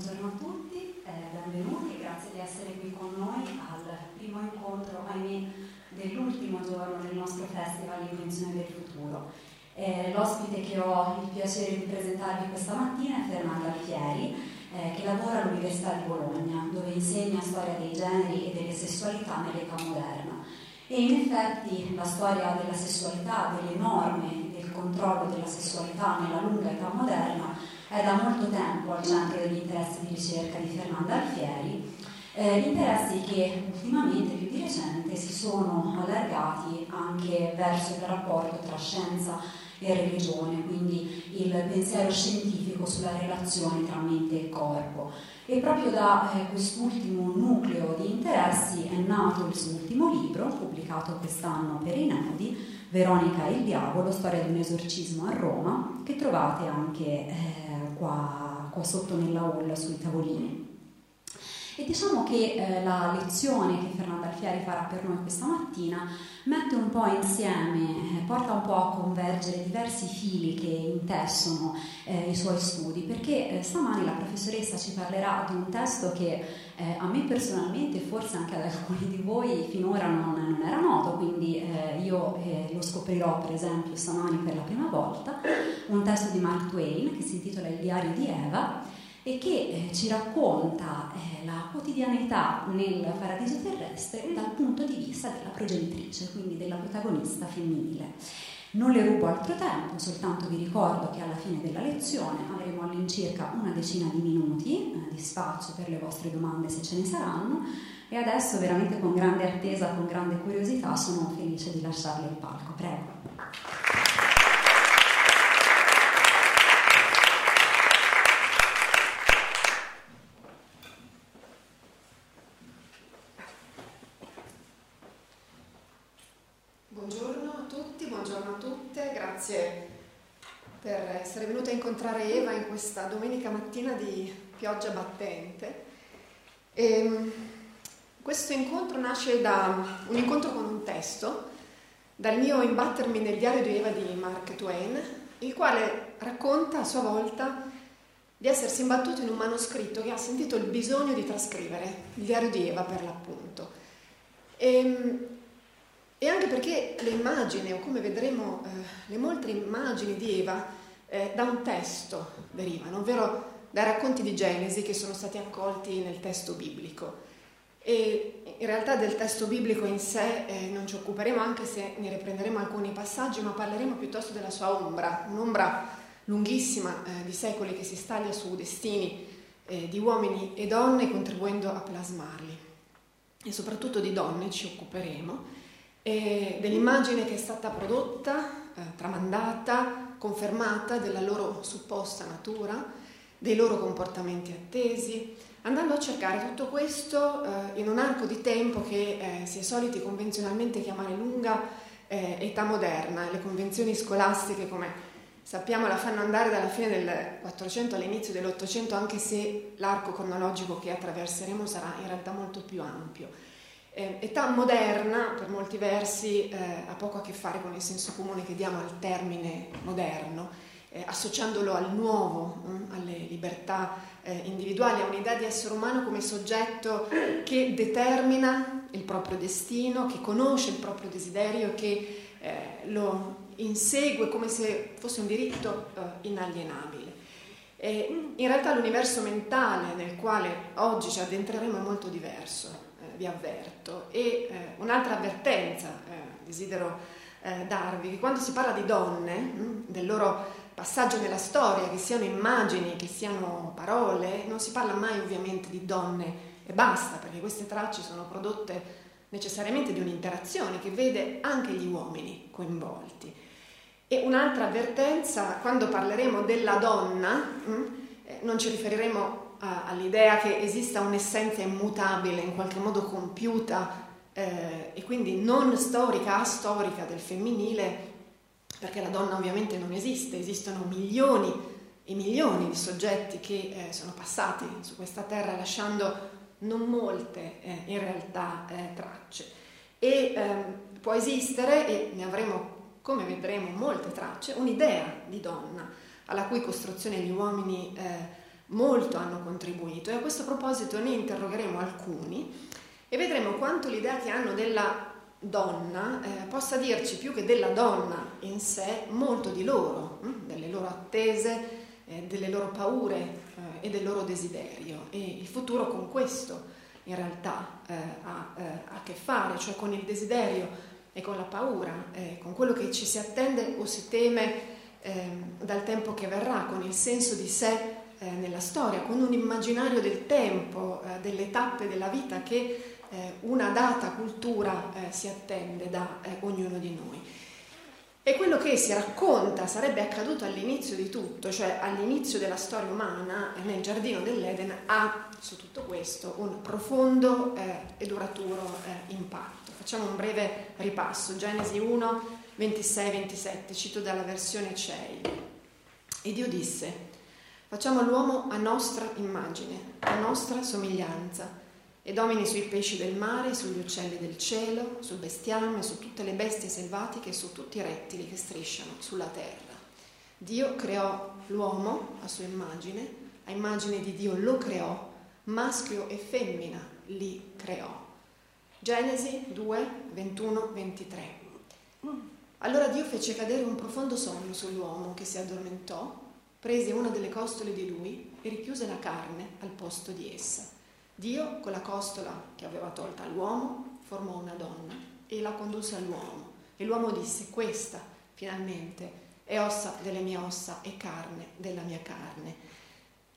buongiorno a tutti, eh, benvenuti, grazie di essere qui con noi al primo incontro, ahimè, dell'ultimo giorno del nostro Festival Invenzione del Futuro. Eh, l'ospite che ho il piacere di presentarvi questa mattina è Fernanda Alfieri, eh, che lavora all'Università di Bologna, dove insegna storia dei generi e delle sessualità nell'età moderna. E in effetti la storia della sessualità, delle norme, del controllo della sessualità nella lunga età moderna è da molto tempo al centro degli interessi di ricerca di Fernanda Alfieri, eh, interessi che ultimamente, più di recente, si sono allargati anche verso il rapporto tra scienza e religione, quindi il pensiero scientifico sulla relazione tra mente e corpo. E proprio da eh, quest'ultimo nucleo di interessi è nato il suo ultimo libro, pubblicato quest'anno per Inedi, Veronica e il diavolo, storia di un esorcismo a Roma, che trovate anche eh, qua, qua, sotto nella hall sui tavolini. E diciamo che eh, la lezione che Fernanda Alfieri farà per noi questa mattina mette un po' insieme, eh, porta un po' a convergere diversi fili che intessono eh, i suoi studi, perché eh, stamani la professoressa ci parlerà di un testo che eh, a me personalmente, forse anche ad alcuni di voi, finora non, non era noto, quindi eh, io lo scoprirò per esempio stamani per la prima volta, un testo di Mark Twain che si intitola Il diario di Eva e che eh, ci racconta eh, la quotidianità nel paradiso terrestre dal punto di vista della progenitrice, quindi della protagonista femminile. Non le rubo altro tempo, soltanto vi ricordo che alla fine della lezione avremo all'incirca una decina di minuti eh, di spazio per le vostre domande se ce ne saranno e adesso veramente con grande attesa, con grande curiosità sono felice di lasciarle il palco. Prego. per essere venuta a incontrare Eva in questa domenica mattina di pioggia battente. E ehm, questo incontro nasce da un incontro con un testo, dal mio imbattermi nel diario di Eva di Mark Twain, il quale racconta a sua volta di essersi imbattuto in un manoscritto che ha sentito il bisogno di trascrivere, il diario di Eva per l'appunto. E, ehm, e anche perché le immagini, o come vedremo eh, le molte immagini di Eva, eh, da un testo derivano, ovvero dai racconti di Genesi che sono stati accolti nel testo biblico. E in realtà del testo biblico in sé eh, non ci occuperemo anche se ne riprenderemo alcuni passaggi, ma parleremo piuttosto della sua ombra, un'ombra lunghissima eh, di secoli che si staglia su destini eh, di uomini e donne contribuendo a plasmarli. E soprattutto di donne ci occuperemo dell'immagine che è stata prodotta, eh, tramandata, confermata della loro supposta natura, dei loro comportamenti attesi, andando a cercare tutto questo eh, in un arco di tempo che eh, si è soliti convenzionalmente chiamare lunga eh, età moderna. Le convenzioni scolastiche, come sappiamo, la fanno andare dalla fine del 400 all'inizio dell'Ottocento, anche se l'arco cronologico che attraverseremo sarà in realtà molto più ampio. Eh, età moderna, per molti versi, eh, ha poco a che fare con il senso comune che diamo al termine moderno, eh, associandolo al nuovo, hm, alle libertà eh, individuali, a un'idea di essere umano come soggetto che determina il proprio destino, che conosce il proprio desiderio, che eh, lo insegue come se fosse un diritto eh, inalienabile. in realtà l'universo mentale nel quale oggi ci addentreremo è molto diverso vi avverto. E eh, un'altra avvertenza eh, desidero eh, darvi, che quando si parla di donne, mh, hm, del loro passaggio nella storia, che siano immagini, che siano parole, non si parla mai ovviamente di donne e basta, perché queste tracce sono prodotte necessariamente di un'interazione che vede anche gli uomini coinvolti. E un'altra avvertenza, quando parleremo della donna, mh, hm, eh, non ci riferiremo all'idea che esista un'essenza immutabile, in qualche modo compiuta eh, e quindi non storica, astorica del femminile, perché la donna ovviamente non esiste, esistono milioni e milioni di soggetti che eh, sono passati su questa terra lasciando non molte eh, in realtà eh, tracce. E ehm, può esistere, e ne avremo, come vedremo, molte tracce, un'idea di donna alla cui costruzione gli uomini eh, molto hanno contribuito e a questo proposito ne interrogheremo alcuni e vedremo quanto l'idea che hanno della donna eh, possa dirci più che della donna in sé molto di loro, hm? delle loro attese, eh, delle loro paure eh, e del loro desiderio. E il futuro con questo in realtà eh, ha eh, a che fare, cioè con il desiderio e con la paura, eh, con quello che ci si attende o si teme ehm, dal tempo che verrà, con il senso di sé nella storia, con un immaginario del tempo, delle tappe della vita che eh, una data cultura eh, si attende da eh, ognuno di noi. E quello che si racconta sarebbe accaduto all'inizio di tutto, cioè all'inizio della storia umana nel giardino dell'Eden, ha su tutto questo un profondo eh, e duraturo eh, impatto. Facciamo un breve ripasso. Genesi 1, 26-27, cito dalla versione CEI. E Dio disse, facciamo l'uomo a nostra immagine, a nostra somiglianza e domini sui pesci del mare, sugli uccelli del cielo, sul bestiame, su tutte le bestie selvatiche e su tutti i rettili che strisciano sulla terra. Dio creò l'uomo a sua immagine, a immagine di Dio lo creò, maschio e femmina li creò. Genesi 2, 21, 23. Allora Dio fece cadere un profondo sonno sull'uomo che si addormentò, prese una delle costole di lui e richiuse la carne al posto di essa. Dio, con la costola che aveva tolta all'uomo, formò una donna e la condusse all'uomo. E l'uomo disse, questa finalmente è ossa delle mie ossa e carne della mia carne.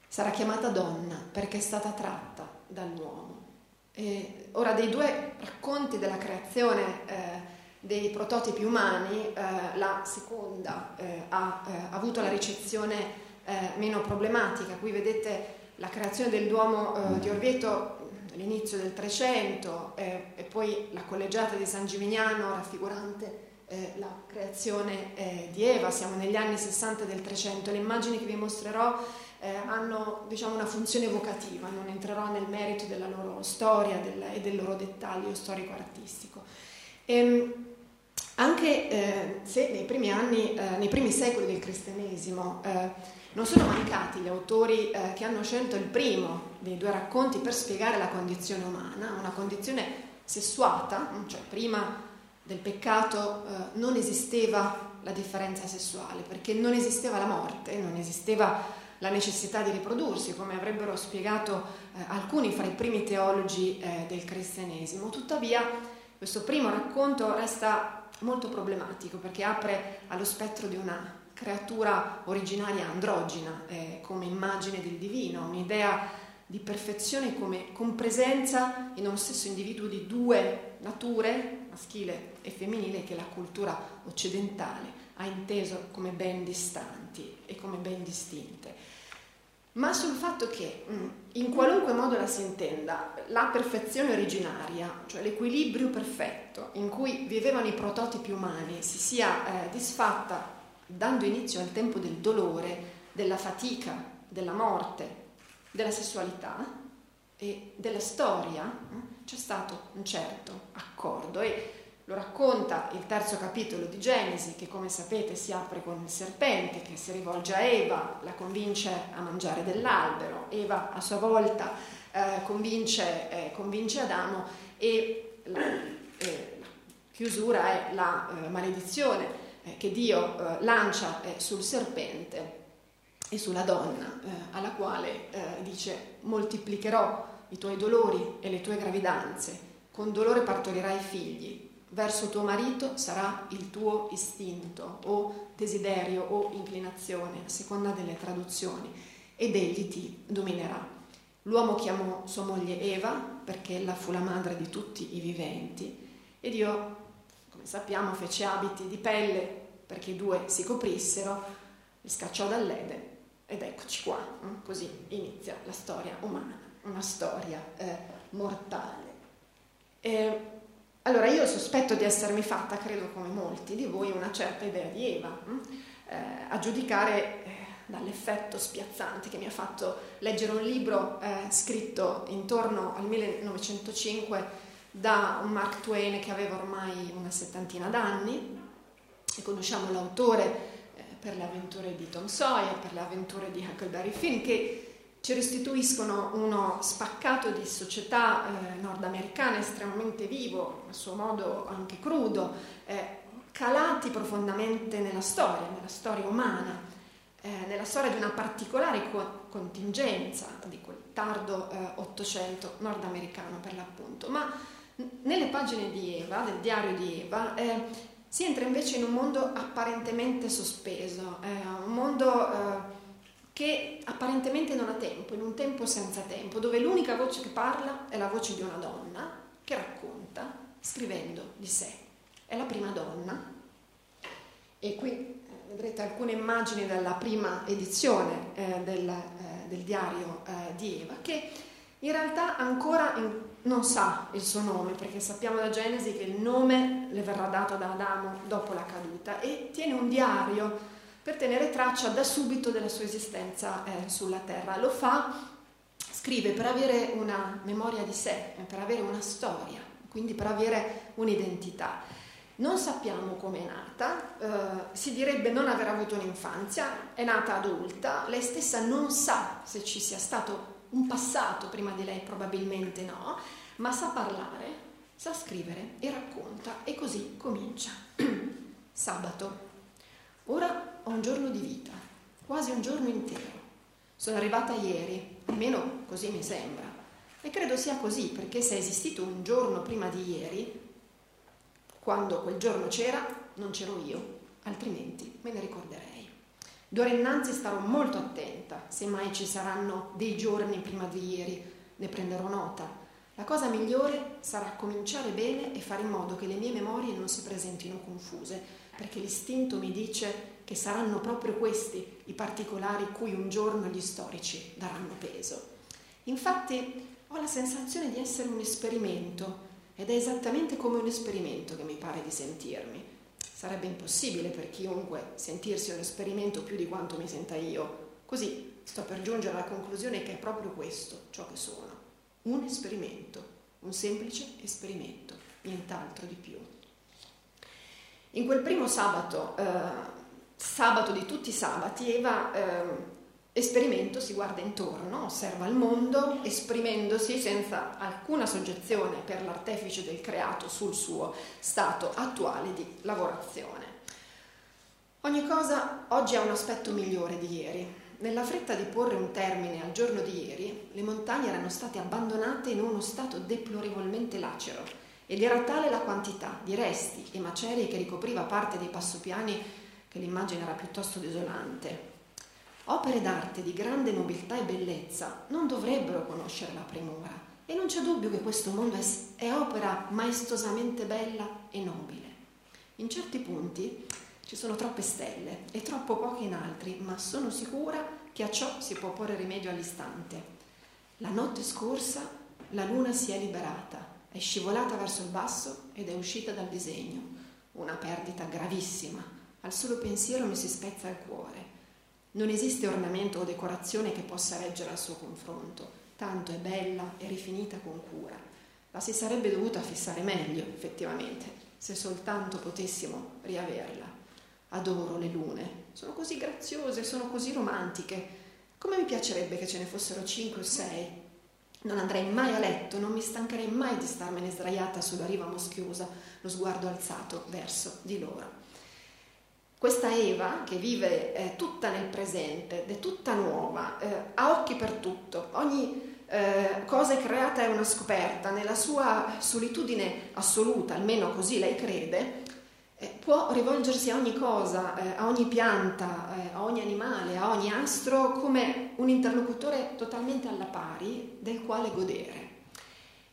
Sarà chiamata donna perché è stata tratta dall'uomo. E ora dei due racconti della creazione eh, dei prototipi umani, eh, la seconda eh, ha eh, avuto la ricezione eh, meno problematica. Qui vedete la creazione del Duomo eh, di Orvieto all'inizio del Trecento eh, e poi la collegiata di San Gimignano raffigurante la creazione di Eva, siamo negli anni 60 del Trecento, le immagini che vi mostrerò hanno diciamo, una funzione evocativa, non entrerò nel merito della loro storia e del loro dettaglio storico-artistico. Ehm, anche eh, se nei primi anni, nei primi secoli del cristianesimo, non sono mancati gli autori eh, che hanno scelto il primo dei due racconti per spiegare la condizione umana, una condizione sessuata, cioè prima del peccato eh, non esisteva la differenza sessuale, perché non esisteva la morte, non esisteva la necessità di riprodursi, come avrebbero spiegato eh, alcuni fra i primi teologi eh, del cristianesimo. Tuttavia, questo primo racconto resta molto problematico perché apre allo spettro di una creatura originaria androgina, eh, come immagine del divino, un'idea di perfezione come compresenza in uno stesso individuo di due nature, maschile e femminile, che la cultura occidentale ha inteso come ben distanti e come ben distinte. Ma sul fatto che mm, in qualunque modo la si intenda, la perfezione originaria, cioè l'equilibrio perfetto in cui vivevano i prototipi umani, si sia eh, disfatta dando inizio al tempo del dolore, della fatica, della morte, della sessualità e della storia, eh, c'è stato un certo accordo e lo racconta il terzo capitolo di Genesi che come sapete si apre con il serpente che si rivolge a Eva, la convince a mangiare dell'albero, Eva a sua volta eh, convince, eh, convince, Adamo e la, eh, la chiusura è la eh, maledizione eh, che Dio eh, lancia sul serpente e sulla donna, alla quale dice moltiplicherò i tuoi dolori e le tue gravidanze, con dolore partorirai figli, verso tuo marito sarà il tuo istinto o desiderio o inclinazione, a seconda delle traduzioni, ed egli ti dominerà. L'uomo chiamò sua moglie Eva perché ella fu la madre di tutti i viventi e Dio come sappiamo fece abiti di pelle perché i due si coprissero, li scacciò dall'Eden ed eccoci qua, così inizia la storia umana, una storia eh, mortale. E, allora io sospetto di essermi fatta, credo come molti di voi, una certa idea di Eva, mm, eh, a giudicare eh, dall'effetto spiazzante che mi ha fatto leggere un libro eh, scritto intorno al 1905 da un Mark Twain che aveva ormai una settantina d'anni. E conosciamo l'autore eh, per le avventure di Tom Sawyer, per le avventure di Huckleberry Finn, che ci restituiscono uno spaccato di società eh, nordamericana estremamente vivo, a suo modo anche crudo, eh, calati profondamente nella storia, nella storia umana, eh, nella storia di una particolare co- contingenza di quel tardo eh, Ottocento nordamericano per l'appunto. Ma nelle pagine di Eva, del diario di Eva, eh, si entra invece in un mondo apparentemente sospeso, eh, un mondo che apparentemente non ha tempo, in un tempo senza tempo, dove l'unica voce che parla è la voce di una donna che racconta scrivendo di sé. È la prima donna e qui eh, vedrete alcune immagini della prima edizione eh, del, eh, del, diario eh, di Eva che in realtà ancora in, non sa il suo nome perché sappiamo da Genesi che il nome le verrà dato da Adamo dopo la caduta e tiene un diario per tenere traccia da subito della sua esistenza eh, sulla terra. Lo fa, scrive per avere una memoria di sé, per avere una storia, quindi per avere un'identità. Non sappiamo come è nata, eh, si direbbe non aver avuto un'infanzia, è nata adulta, lei stessa non sa se ci sia stato un passato prima di lei, probabilmente no, ma sa parlare, sa scrivere e racconta e così comincia. Sabato. Ora ho un giorno di vita, quasi un giorno intero. Sono arrivata ieri, almeno così mi sembra. E credo sia così, perché se è esistito un giorno prima di ieri, quando quel giorno c'era, non c'ero io, altrimenti me ne ricorderei. D'ora innanzi starò molto attenta, se mai ci saranno dei giorni prima di ieri, ne prenderò nota. La cosa migliore sarà cominciare bene e fare in modo che le mie memorie non si presentino confuse, perché l'istinto mi dice che saranno proprio questi i particolari cui un giorno gli storici daranno peso. Infatti ho la sensazione di essere un esperimento ed è esattamente come un esperimento che mi pare di sentirmi. Sarebbe impossibile per chiunque sentirsi un esperimento più di quanto mi senta io. Così sto per giungere alla conclusione che è proprio questo ciò che sono. Un esperimento, un semplice esperimento, nient'altro di più. In quel primo sabato, eh, sabato di tutti i sabati, Eva eh, Esperimento si guarda intorno, osserva il mondo, esprimendosi senza alcuna soggezione per l'artefice del creato sul suo stato attuale di lavorazione. Ogni cosa oggi ha un aspetto migliore di ieri. Nella fretta di porre un termine al giorno di ieri, le montagne erano state abbandonate in uno stato deplorevolmente lacero ed era tale la quantità di resti e macerie che ricopriva parte dei passopiani che l'immagine era piuttosto desolante. Opere d'arte di grande nobiltà e bellezza non dovrebbero conoscere la premura e non c'è dubbio che questo mondo è, è opera maestosamente bella e nobile. In certi punti ci sono troppe stelle e troppo poche in altri, ma sono sicura che a ciò si può porre rimedio all'istante. La notte scorsa la luna si è liberata, è scivolata verso il basso ed è uscita dal disegno. Una perdita gravissima. Al solo pensiero mi si spezza il cuore. Non esiste ornamento o decorazione che possa reggere al suo confronto, tanto è bella e rifinita con cura. La si sarebbe dovuta fissare meglio, effettivamente, se soltanto potessimo riaverla. Adoro le lune, sono così graziose, sono così romantiche. Come mi piacerebbe che ce ne fossero cinque o sei. Non andrei mai a letto, non mi stancherei mai di starmene sdraiata sulla riva moschiosa, lo sguardo alzato verso di loro. Questa Eva, che vive eh, tutta nel presente, è tutta nuova, eh, ha occhi per tutto, ogni eh, cosa creata è una scoperta, nella sua solitudine assoluta, almeno così lei crede, eh, può rivolgersi a ogni cosa, eh, a ogni pianta, eh, a ogni animale, a ogni astro come un interlocutore totalmente alla pari del quale godere.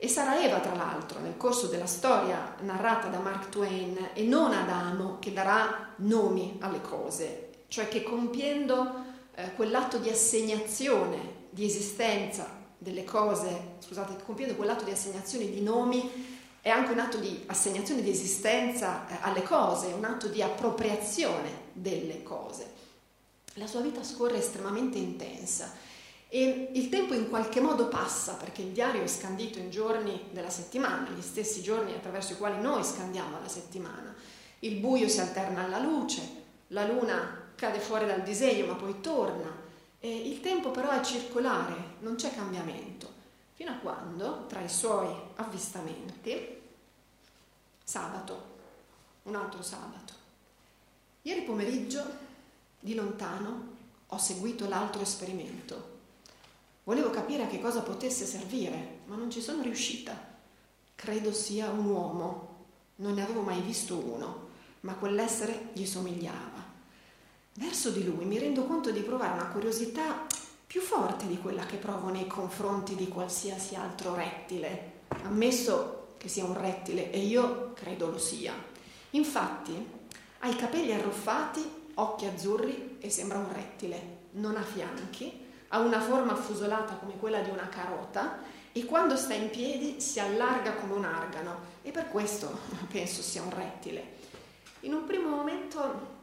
E sarà Eva, tra l'altro, nel corso della storia narrata da Mark Twain, e non Adamo, che darà nomi alle cose, cioè che compiendo eh, quell'atto di assegnazione di esistenza delle cose, scusate, compiendo quell'atto di assegnazione di nomi, è anche un atto di assegnazione di esistenza eh, alle cose, un atto di appropriazione delle cose. La sua vita scorre estremamente intensa e il tempo in qualche modo passa perché il diario è scandito in giorni della settimana, gli stessi giorni attraverso i quali noi scandiamo la settimana. Il buio si alterna alla luce, la luna cade fuori dal disegno ma poi torna E il tempo però è circolare, non c'è cambiamento, fino a quando, tra i suoi avvistamenti, sabato, un altro sabato. Ieri pomeriggio, di lontano, ho seguito l'altro esperimento. Volevo capire a che cosa potesse servire, ma non ci sono riuscita. Credo sia un uomo. Non ne avevo mai visto uno, ma quell'essere gli somigliava. Verso di lui mi rendo conto di provare una curiosità più forte di quella che provo nei confronti di qualsiasi altro rettile, ammesso che sia un rettile e io credo lo sia. Infatti ha i capelli arruffati, occhi azzurri e sembra un rettile, non ha fianchi, ha una forma affusolata come quella di una carota e quando sta in piedi si allarga come un argano e per questo penso sia un rettile. In un primo momento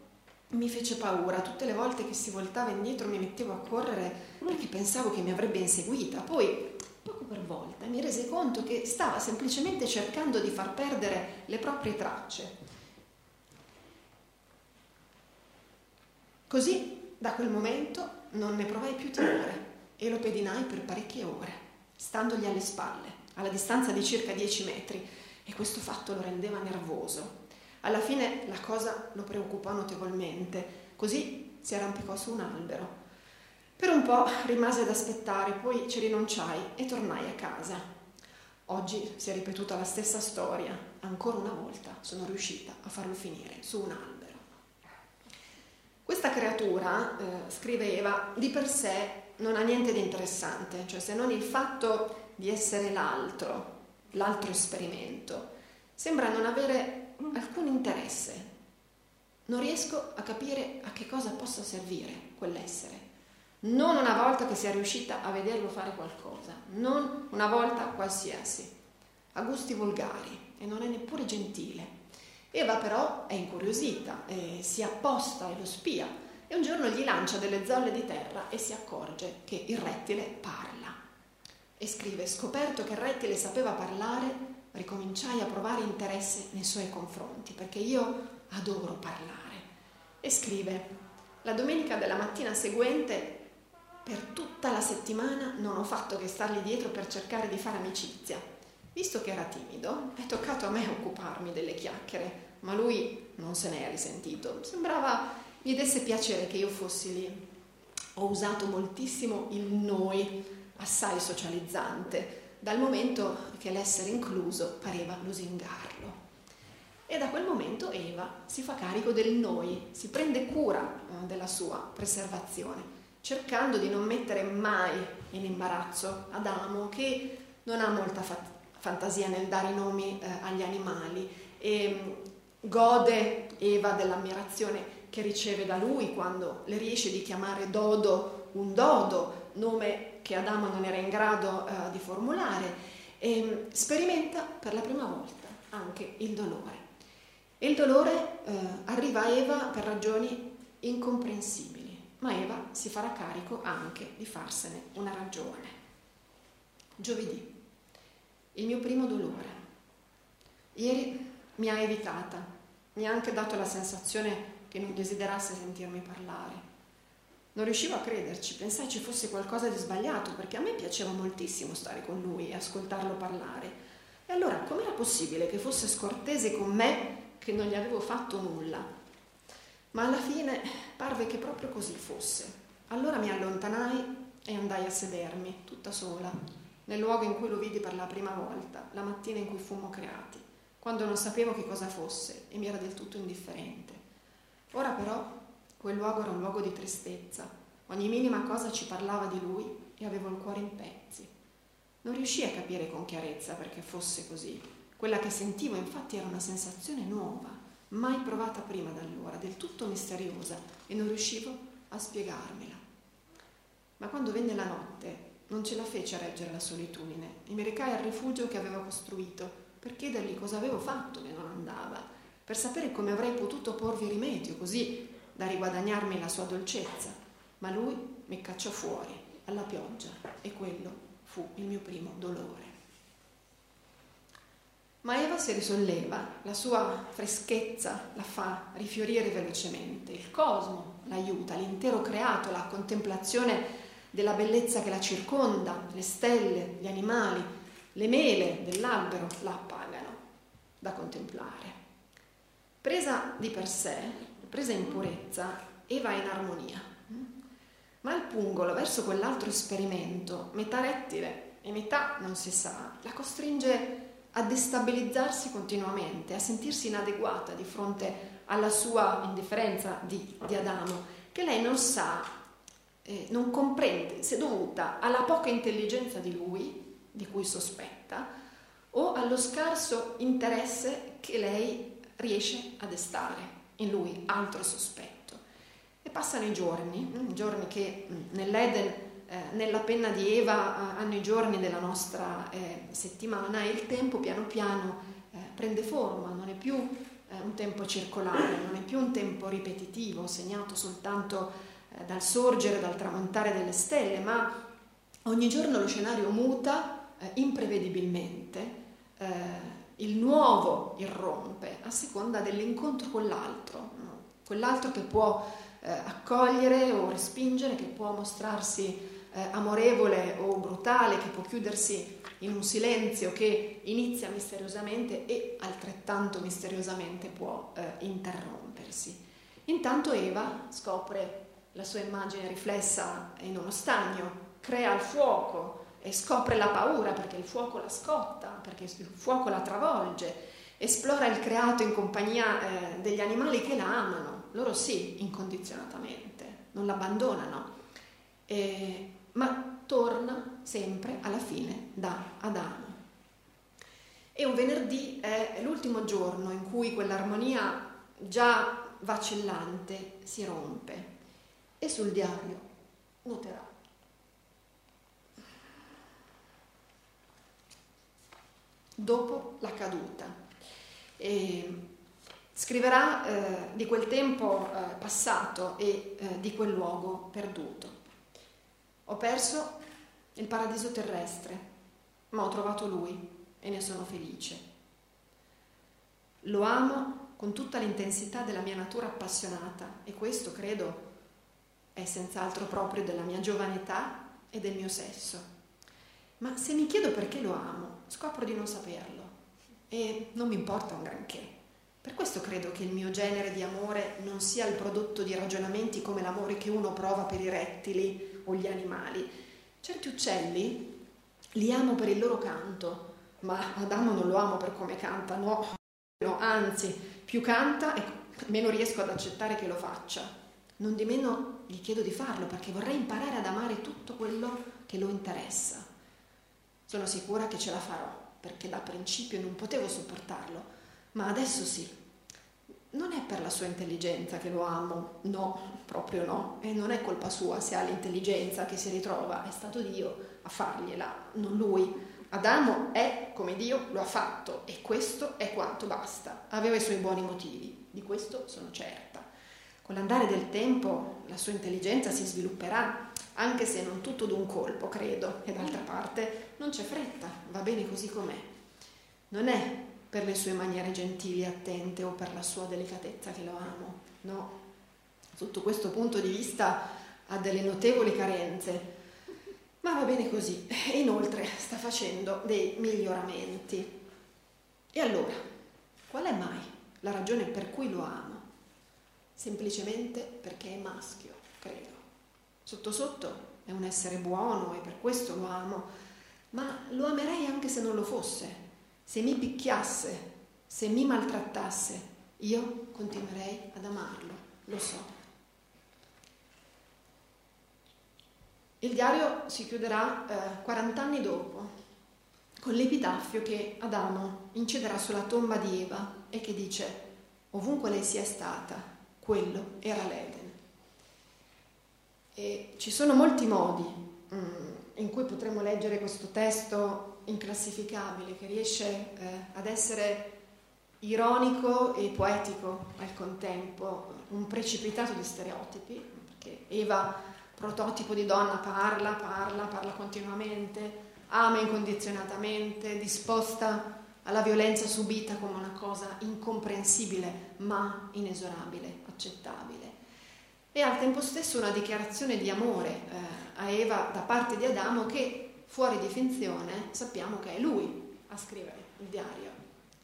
mi fece paura, tutte le volte che si voltava indietro mi mettevo a correre perché pensavo che mi avrebbe inseguita, poi poco per volta mi rese conto che stava semplicemente cercando di far perdere le proprie tracce. Così da quel momento non ne provai più timore e lo pedinai per parecchie ore, standogli alle spalle, alla distanza di circa 10 metri, e questo fatto lo rendeva nervoso. Alla fine la cosa lo preoccupò notevolmente, così si arrampicò su un albero. Per un po' rimase ad aspettare, poi ci rinunciai e tornai a casa. Oggi si è ripetuta la stessa storia, ancora una volta sono riuscita a farlo finire su un albero. Questa creatura, eh, scrive Eva, di per sé non ha niente di interessante, cioè se non il fatto di essere l'altro, l'altro esperimento, sembra non avere alcun interesse. Non riesco a capire a che cosa possa servire quell'essere. Non una volta che sia riuscita a vederlo fare qualcosa, non una volta qualsiasi. Ha gusti volgari e non è neppure gentile. Eva però è incuriosita, e si apposta e lo spia e un giorno gli lancia delle zolle di terra e si accorge che il rettile parla. E scrive, scoperto che il rettile sapeva parlare, ricominciai a provare interesse nei suoi confronti, perché io adoro parlare. E scrive, la domenica della mattina seguente, per tutta la settimana non ho fatto che stargli dietro per cercare di fare amicizia. Visto che era timido, è toccato a me occuparmi delle chiacchiere, ma lui non se ne è risentito. Sembrava gli desse piacere che io fossi lì. Ho usato moltissimo il noi, assai socializzante, dal momento che l'essere incluso pareva lusingarlo. E da quel momento Eva si fa carico del noi, si prende cura eh, della sua preservazione, cercando di non mettere mai in imbarazzo Adamo, che non ha molta fa- fantasia nel dare i nomi eh, agli animali e mm, gode Eva dell'ammirazione che riceve da lui quando le riesce di chiamare Dodo un dodo, nome che Adamo non era in grado uh, di formulare, e mm, sperimenta per la prima volta anche il dolore. E il dolore uh, arriva a Eva per ragioni incomprensibili, ma Eva si farà carico anche di farsene una ragione. Giovedì, il mio primo dolore. Ieri mi ha evitata, mi ha anche dato la sensazione che non desiderasse sentirmi parlare. Non riuscivo a crederci, pensai ci fosse qualcosa di sbagliato, perché a me piaceva moltissimo stare con lui e ascoltarlo parlare. E allora com'era possibile che fosse scortese con me che non gli avevo fatto nulla? Ma alla fine parve che proprio così fosse. Allora mi allontanai e andai a sedermi, tutta sola, nel luogo in cui lo vidi per la prima volta, la mattina in cui fummo creati, quando non sapevo che cosa fosse e mi era del tutto indifferente. Ora però Quel luogo era un luogo di tristezza. Ogni minima cosa ci parlava di lui e avevo il cuore in pezzi. Non riuscii a capire con chiarezza perché fosse così. Quella che sentivo infatti era una sensazione nuova, mai provata prima da allora, del tutto misteriosa e non riuscivo a spiegarmela. Ma quando venne la notte non ce la fece a reggere la solitudine. E mi recai al rifugio che avevo costruito per chiedergli cosa avevo fatto che non andava, per sapere come avrei potuto porvi rimedio, così da riguadagnarmi la sua dolcezza, ma lui mi cacciò fuori alla pioggia e quello fu il mio primo dolore. Ma Eva si risolleva, la sua freschezza la fa rifiorire velocemente, il cosmo l'aiuta, l'intero creato, la contemplazione della bellezza che la circonda, le stelle, gli animali, le mele dell'albero la appagano da contemplare. Presa di per sé, presa in purezza, Eva è in armonia. Ma il pungolo, verso quell'altro esperimento, metà rettile e metà non si sa, la costringe a destabilizzarsi continuamente, a sentirsi inadeguata di fronte alla sua indifferenza di, di Adamo, che lei non sa, eh, non comprende se dovuta alla poca intelligenza di lui, di cui sospetta, o allo scarso interesse che lei riesce a destare in lui, altro sospetto. E passano i giorni, mm, giorni che mm, nell'Eden, eh, nella penna di Eva, hanno i giorni della nostra eh, settimana e il tempo piano piano eh, prende forma, non è più eh, un tempo circolare, non è più un tempo ripetitivo, segnato soltanto eh, dal sorgere, dal tramontare delle stelle, ma ogni giorno lo scenario muta eh, imprevedibilmente, il nuovo irrompe a seconda dell'incontro con l'altro, no? quell'altro che può eh, accogliere o respingere, che può mostrarsi eh, amorevole o brutale, che può chiudersi in un silenzio che inizia misteriosamente e altrettanto misteriosamente può eh, interrompersi. Intanto Eva scopre la sua immagine riflessa in uno stagno, crea il fuoco e scopre la paura perché il fuoco la scotta, perché il fuoco la travolge, esplora il creato in compagnia eh, degli animali che la amano loro sì, incondizionatamente, non l'abbandonano, eh, ma torna sempre alla fine da Adamo. E un venerdì è l'ultimo giorno in cui quell'armonia già vacillante si rompe e sul diario noterà. Dopo la caduta. E Scriverà eh, di quel tempo eh, passato e eh, di quel luogo perduto. Ho perso il paradiso terrestre, ma ho trovato lui e ne sono felice. Lo amo con tutta l'intensità della mia natura appassionata e questo, credo, è senz'altro proprio della mia giovane età e del mio sesso. Ma se mi chiedo perché lo amo, scopro di non saperlo e non mi importa un granché. Per questo credo che il mio genere di amore non sia il prodotto di ragionamenti come l'amore che uno prova per i rettili o gli animali. Certi uccelli li amo per il loro canto, ma Adamo non lo amo per come canta, no, no anzi, più canta e meno riesco ad accettare che lo faccia. Non di meno gli chiedo di farlo perché vorrei imparare ad amare tutto quello che lo interessa. Sono sicura che ce la farò perché da principio non potevo sopportarlo ma adesso sì. Non è per la sua intelligenza che lo amo, no, proprio no, e non è colpa sua se ha l'intelligenza che si ritrova, è stato Dio a fargliela, non lui. Adamo è come Dio lo ha fatto e questo è quanto basta. Aveva i suoi buoni motivi, di questo sono certa. Con l'andare del tempo la sua intelligenza si svilupperà, anche se non tutto d'un colpo, credo, e d'altra parte non c'è fretta, va bene così com'è. Non è per le sue maniere gentili e attente o per la sua delicatezza che lo amo. No, sotto questo punto di vista ha delle notevoli carenze, ma va bene così. E inoltre sta facendo dei miglioramenti. E allora, qual è mai la ragione per cui lo amo? Semplicemente perché è maschio, credo. Sotto sotto è un essere buono e per questo lo amo, ma lo amerei anche se non lo fosse se mi picchiasse, se mi maltrattasse, io continuerei ad amarlo, lo so. Il diario si chiuderà eh, 40 anni dopo, con l'epitaffio che Adamo incederà sulla tomba di Eva e che dice, ovunque lei sia stata, quello era l'Eden. E ci sono molti modi mm, in cui potremmo leggere questo testo inclassificabile che riesce eh, ad essere ironico e poetico al contempo, un precipitato di stereotipi, perché Eva, prototipo di donna, parla, parla, parla continuamente, ama incondizionatamente, disposta alla violenza subita come una cosa incomprensibile ma inesorabile, accettabile. E al tempo stesso una dichiarazione di amore eh, a Eva da parte di Adamo che fuori di finzione sappiamo che è lui a scrivere il diario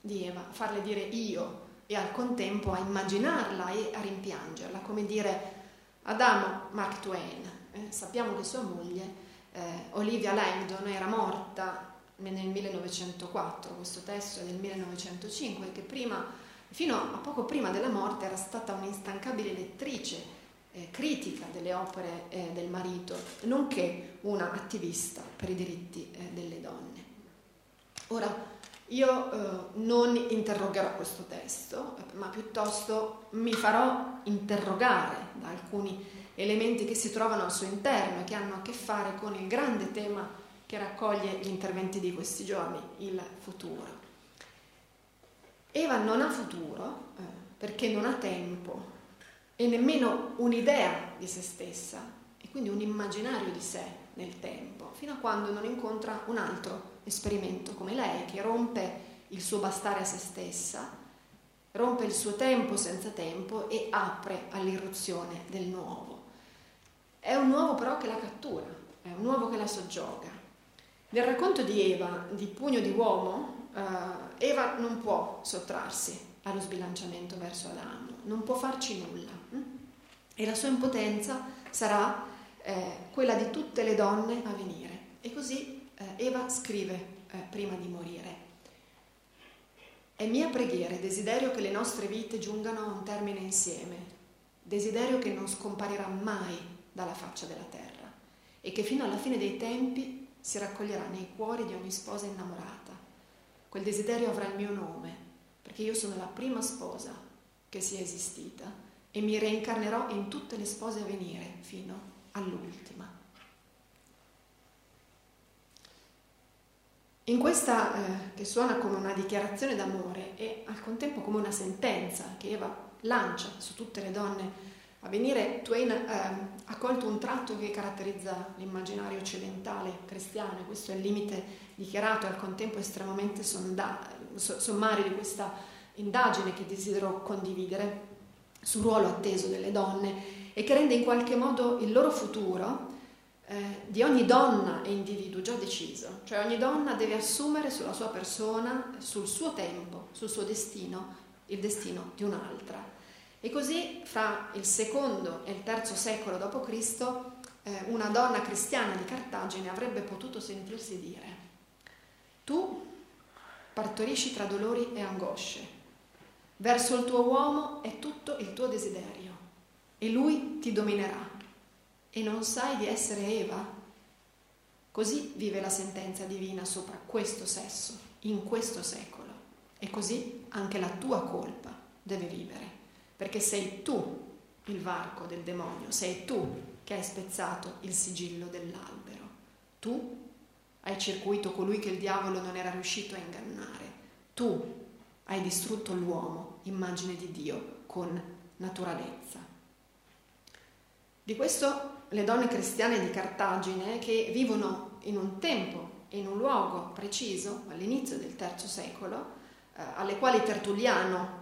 di Eva, a farle dire io e al contempo a immaginarla e a rimpiangerla, come dire Adamo Mark Twain, eh, sappiamo che sua moglie eh, Olivia Langdon era morta nel 1904, questo testo è del 1905, che prima, fino a poco prima della morte era stata un'instancabile lettrice eh, critica delle opere eh, del marito, nonché una attivista per i diritti eh, delle donne. Ora, io eh, non interrogherò questo testo, ma piuttosto mi farò interrogare da alcuni elementi che si trovano al suo interno e che hanno a che fare con il grande tema che raccoglie gli interventi di questi giorni, il futuro. Eva non ha futuro eh, perché non ha tempo e nemmeno un'idea di se stessa e quindi un immaginario di sé nel tempo, fino a quando non incontra un altro esperimento come lei che rompe il suo bastare a se stessa, rompe il suo tempo senza tempo e apre all'irruzione del nuovo. È un uovo però che la cattura, è un uovo che la soggioga. Nel racconto di Eva, di pugno di uomo, eh, Eva non può sottrarsi allo sbilanciamento verso Adamo, non può farci nulla. Hm? E la sua impotenza sarà eh, quella di tutte le donne a venire. E così eh, Eva scrive eh, prima di morire. È mia preghiera e desiderio che le nostre vite giungano a un termine insieme, desiderio che non scomparirà mai dalla faccia della terra e che fino alla fine dei tempi si raccoglierà nei cuori di ogni sposa innamorata. Quel desiderio avrà il mio nome, perché io sono la prima sposa che sia esistita e mi reincarnerò in tutte le spose a venire fino all'ultima. In questa, eh, che suona come una dichiarazione d'amore e al contempo come una sentenza che Eva lancia su tutte le donne a venire, Twain eh, ha colto un tratto che caratterizza l'immaginario occidentale cristiano, e questo è il limite dichiarato e al contempo estremamente sonda- sommario di questa indagine che desidero condividere sul ruolo atteso delle donne e che rende in qualche modo il loro futuro eh, di ogni donna e individuo già deciso, cioè ogni donna deve assumere sulla sua persona, sul suo tempo, sul suo destino, il destino di un'altra. E così fra il secondo e il terzo secolo d.C. Eh, una donna cristiana di Cartagine avrebbe potuto sentirsi dire tu partorisci tra dolori e angosce, verso il tuo uomo è tutto il tuo desiderio e lui ti dominerà e non sai di essere Eva? Così vive la sentenza divina sopra questo sesso, in questo secolo e così anche la tua colpa deve vivere perché sei tu il varco del demonio, sei tu che hai spezzato il sigillo dell'albero. Tu hai circuito colui che il diavolo non era riuscito a ingannare. Tu hai distrutto l'uomo, immagine di Dio, con naturalezza. Di questo le donne cristiane di Cartagine, che vivono in un tempo e in un luogo preciso, all'inizio del III secolo, eh, alle quali Tertulliano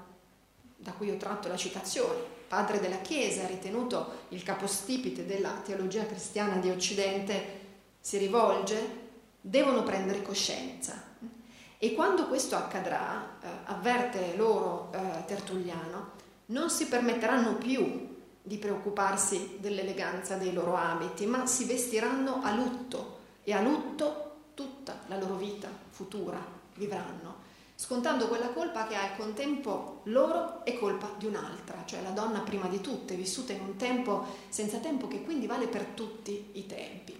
da cui ho tratto la citazione, padre della Chiesa, ritenuto il capostipite della teologia cristiana di Occidente, si rivolge, devono prendere coscienza. E quando questo accadrà, eh, avverte loro eh, Tertulliano, non si permetteranno più di preoccuparsi dell'eleganza dei loro abiti, ma si vestiranno a lutto e a lutto tutta la loro vita futura vivranno scontando quella colpa che al contempo loro è colpa di un'altra, cioè la donna prima di tutte, vissuta in un tempo senza tempo che quindi vale per tutti i tempi.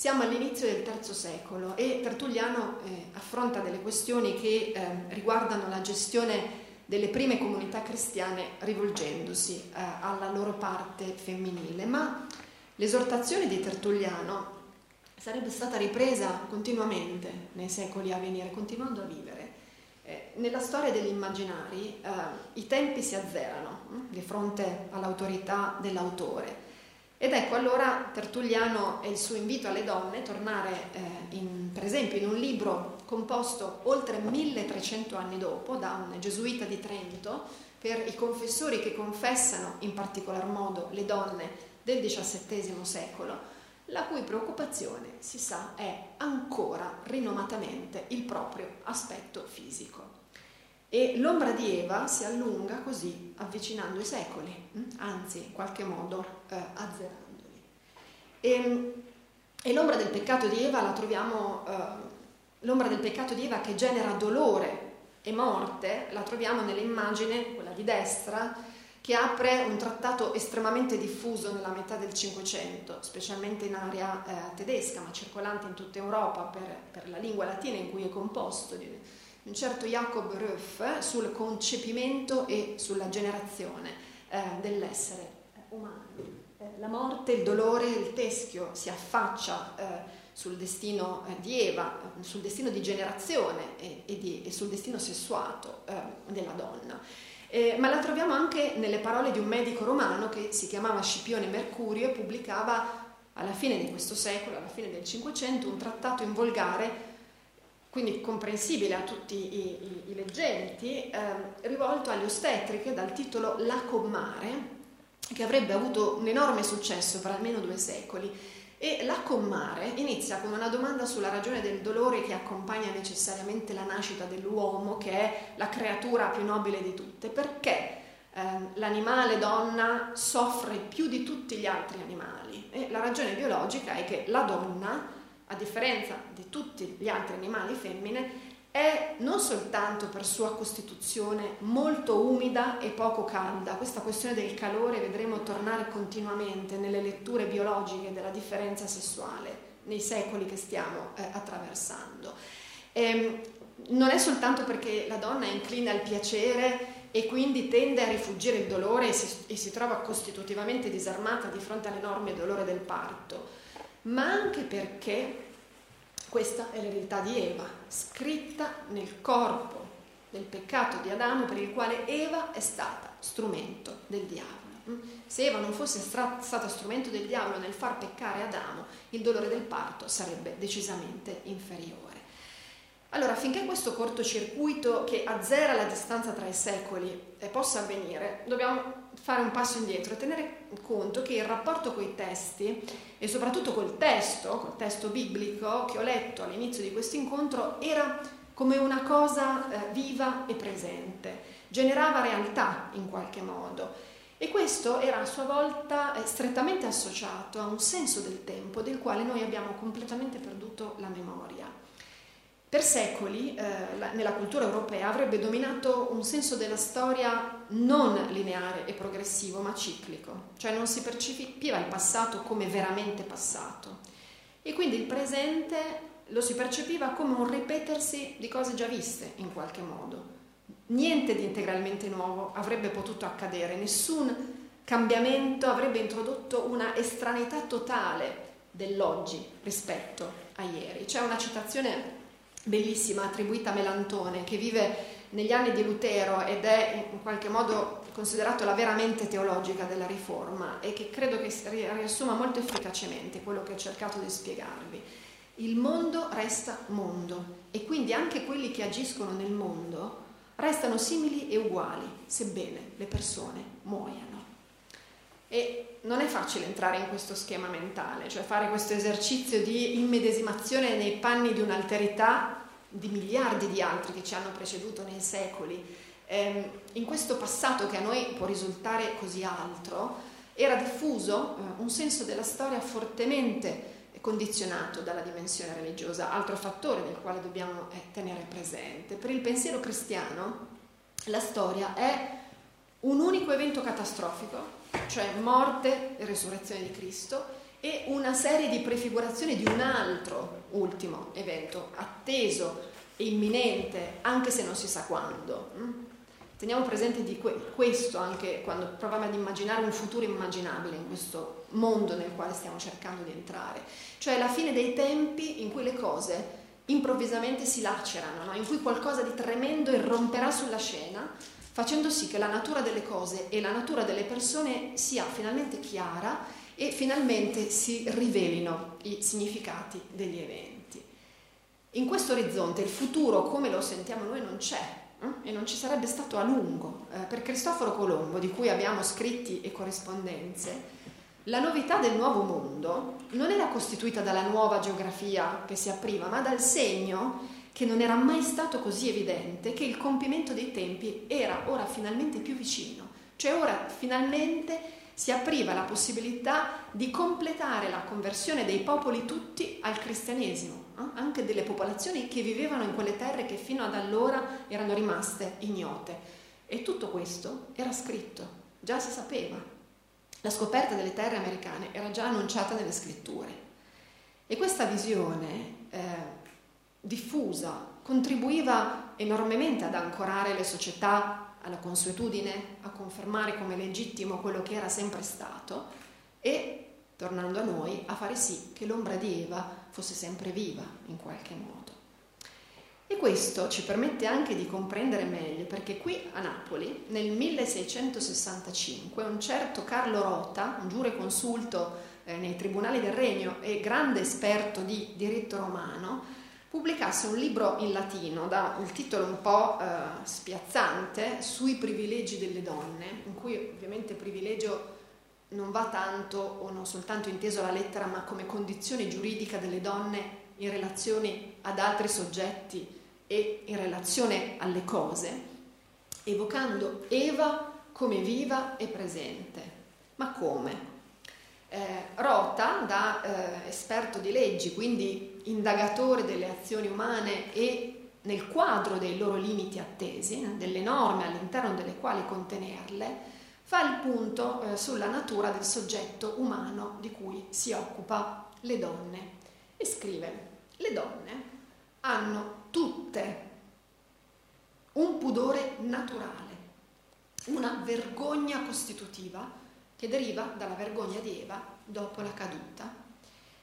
Siamo all'inizio del III secolo e Tertulliano eh, affronta delle questioni che eh, riguardano la gestione delle prime comunità cristiane rivolgendosi eh, alla loro parte femminile, ma l'esortazione di Tertulliano sarebbe stata ripresa continuamente nei secoli a venire, continuando a vivere. Eh, nella storia degli immaginari eh, i tempi si azzerano hm, di fronte all'autorità dell'autore Ed ecco allora Tertulliano e il suo invito alle donne tornare, eh, in, per esempio, in un libro composto oltre 1300 anni dopo da un gesuita di Trento per i confessori che confessano in particolar modo le donne del XVII secolo, la cui preoccupazione, si sa, è ancora rinomatamente il proprio aspetto fisico. E l'ombra di Eva si allunga così avvicinando i secoli, hm? anzi in qualche modo eh, azzerandoli. E, ehm, e, l'ombra del peccato di Eva la troviamo, eh, l'ombra del peccato di Eva che genera dolore e morte, la troviamo nell'immagine, quella di destra, che apre un trattato estremamente diffuso nella metà del Cinquecento, specialmente in area eh, tedesca, ma circolante in tutta Europa per, per la lingua latina in cui è composto. Di, un certo Jacob Ruff sul concepimento e sulla generazione eh, dell'essere umano. Eh, la morte, il dolore, il teschio si affaccia eh, sul destino eh, di Eva, eh, sul destino di generazione e, e, di, e sul destino sessuato eh, della donna. ma la troviamo anche nelle parole di un medico romano che si chiamava Scipione Mercurio e pubblicava alla fine di questo secolo, alla fine del Cinquecento, un trattato in volgare quindi comprensibile a tutti i, i, i leggenti, eh, rivolto alle ostetriche dal titolo La Commare, che avrebbe avuto un enorme successo per almeno due secoli. E la Commare inizia con una domanda sulla ragione del dolore che accompagna necessariamente la nascita dell'uomo, che è la creatura più nobile di tutte. Perché eh, l'animale donna soffre più di tutti gli altri animali? E la ragione biologica è che la donna a differenza di tutti gli altri animali femmine, è non soltanto per sua costituzione molto umida e poco calda, questa questione del calore vedremo tornare continuamente nelle letture biologiche della differenza sessuale nei secoli che stiamo eh, attraversando. E, ehm, non è soltanto perché la donna è incline al piacere e quindi tende a rifuggire il dolore e si, e si trova costitutivamente disarmata di fronte all'enorme dolore del parto, ma anche perché questa è l'eredità di Eva, scritta nel corpo del peccato di Adamo per il quale Eva è stata strumento del diavolo. Mm? Se Eva non fosse stata strumento del diavolo nel far peccare Adamo, il dolore del parto sarebbe decisamente inferiore. Allora, affinché questo cortocircuito che azzera la distanza tra i secoli eh, possa avvenire, dobbiamo fare un passo indietro tenere conto che il rapporto con i testi e soprattutto col testo, col testo biblico che ho letto all'inizio di questo incontro, era come una cosa eh, viva e presente, generava realtà in qualche modo. E questo era a sua volta eh, strettamente associato a un senso del tempo del quale noi abbiamo completamente perduto la memoria. Per secoli eh, la, nella cultura europea avrebbe dominato un senso della storia non lineare e progressivo, ma ciclico, cioè non si percepiva il passato come veramente passato e quindi il presente lo si percepiva come un ripetersi di cose già viste in qualche modo. Niente di integralmente nuovo avrebbe potuto accadere, nessun cambiamento avrebbe introdotto una estraneità totale dell'oggi rispetto a ieri. C'è una citazione bellissima attribuita a Melantone, che vive negli anni di Lutero ed è in qualche modo considerato la vera mente teologica della Riforma e che credo che riassuma molto efficacemente quello che ho cercato di spiegarvi. Il mondo resta mondo e quindi anche quelli che agiscono nel mondo restano simili e uguali, sebbene le persone muoiano. E non è facile entrare in questo schema mentale, cioè fare questo esercizio di immedesimazione nei panni di un'alterità di miliardi di altri che ci hanno preceduto nei secoli. Ehm, in questo passato che a noi può risultare così altro, era diffuso eh, un senso della storia fortemente condizionato dalla dimensione religiosa, altro fattore del quale dobbiamo eh, tenere presente. Per il pensiero cristiano la storia è un unico evento catastrofico cioè morte e risurrezione di Cristo, e una serie di prefigurazioni di un altro ultimo evento, atteso e imminente, anche se non si sa quando. Mm? Teniamo presente di questo anche quando proviamo ad immaginare un futuro immaginabile in questo mondo nel quale stiamo cercando di entrare, cioè la fine dei tempi in cui le cose improvvisamente si lacerano, no? in cui qualcosa di tremendo irromperà sulla scena facendo sì che la natura delle cose e la natura delle persone sia finalmente chiara e finalmente si rivelino i significati degli eventi. In questo orizzonte il futuro come lo sentiamo noi non c'è eh? e non ci sarebbe stato a lungo. Eh, per Cristoforo Colombo, di cui abbiamo scritti e corrispondenze, la novità del nuovo mondo non era costituita dalla nuova geografia che si apriva, ma dal segno che non era mai stato così evidente che il compimento dei tempi era ora finalmente più vicino, cioè ora finalmente si apriva la possibilità di completare la conversione dei popoli tutti al cristianesimo, eh? anche delle popolazioni che vivevano in quelle terre che fino ad allora erano rimaste ignote. E tutto questo era scritto, già si sapeva. La scoperta delle terre americane era già annunciata nelle scritture. E questa visione eh, diffusa, contribuiva enormemente ad ancorare le società alla consuetudine, a confermare come legittimo quello che era sempre stato e, tornando a noi, a fare sì che l'ombra di Eva fosse sempre viva in qualche modo. E questo ci permette anche di comprendere meglio perché qui a Napoli nel 1665 un certo Carlo Rota, un giureconsulto eh, nei tribunali del regno e grande esperto di diritto romano, pubblicasse un libro in latino dal titolo un po' eh, spiazzante sui privilegi delle donne, in cui ovviamente privilegio non va tanto o non soltanto inteso alla lettera, ma come condizione giuridica delle donne in relazione ad altri soggetti e in relazione alle cose, evocando Eva come viva e presente. Ma come? Eh, Rota, da eh, esperto di leggi, quindi indagatore delle azioni umane e nel quadro dei loro limiti attesi, delle norme all'interno delle quali contenerle, fa il punto eh, sulla natura del soggetto umano di cui si occupa le donne e scrive, le donne hanno tutte un pudore naturale, una vergogna costitutiva che deriva dalla vergogna di Eva dopo la caduta.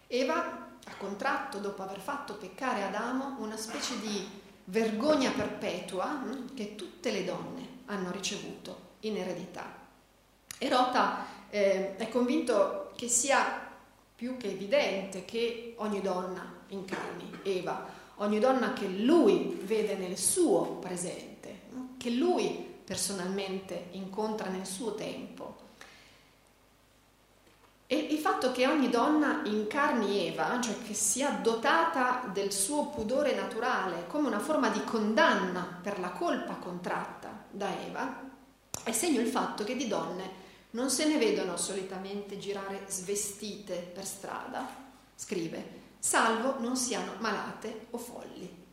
Eva ha contratto, dopo aver fatto peccare Adamo, una specie di vergogna perpetua hm, che tutte le donne hanno ricevuto in eredità. E Rota eh, è convinto che sia più che evidente che ogni donna incarni Eva, ogni donna che lui vede nel suo presente, hm, che lui personalmente incontra nel suo tempo e il fatto che ogni donna incarni Eva, cioè che sia dotata del suo pudore naturale come una forma di condanna per la colpa contratta da Eva, è segno il fatto che di donne non se ne vedono solitamente girare svestite per strada, scrive, salvo non siano malate o folli.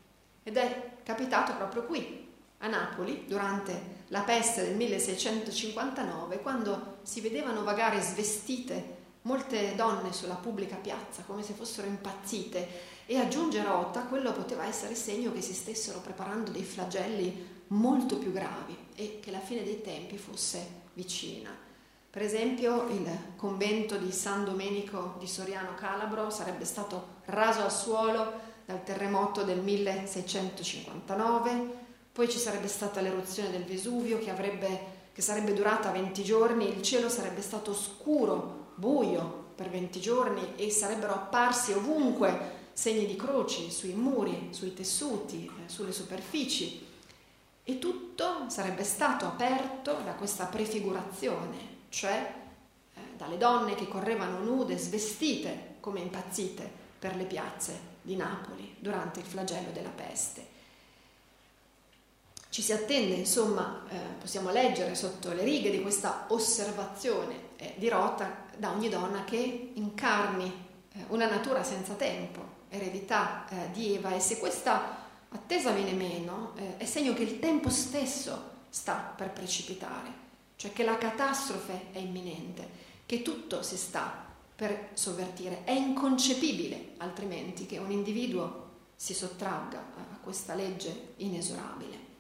Ed è capitato proprio qui, a Napoli, durante la peste del 1659, quando si vedevano vagare svestite molte donne sulla pubblica piazza come se fossero impazzite e aggiunge Rota, quello poteva essere segno che si stessero preparando dei flagelli molto più gravi e che la fine dei tempi fosse vicina. Per esempio il convento di San Domenico di Soriano Calabro sarebbe stato raso al suolo dal terremoto del 1659, poi ci sarebbe stata l'eruzione del Vesuvio che, avrebbe, che sarebbe durata 20 giorni, il cielo sarebbe stato scuro buio per 20 giorni e sarebbero apparsi ovunque segni di croci sui muri, sui tessuti, eh, sulle superfici e tutto sarebbe stato aperto da questa prefigurazione, cioè eh, dalle donne che correvano nude, svestite come impazzite per le piazze di Napoli durante il flagello della peste. Ci si attende, insomma, eh, possiamo leggere sotto le righe di questa osservazione eh, di Rota da ogni donna che incarni eh, una natura senza tempo, eredità eh, di Eva e se questa attesa viene meno eh, è segno che il tempo stesso sta per precipitare, cioè che la catastrofe è imminente, che tutto si sta per sovvertire. È inconcepibile altrimenti che un individuo si sottragga a questa legge inesorabile.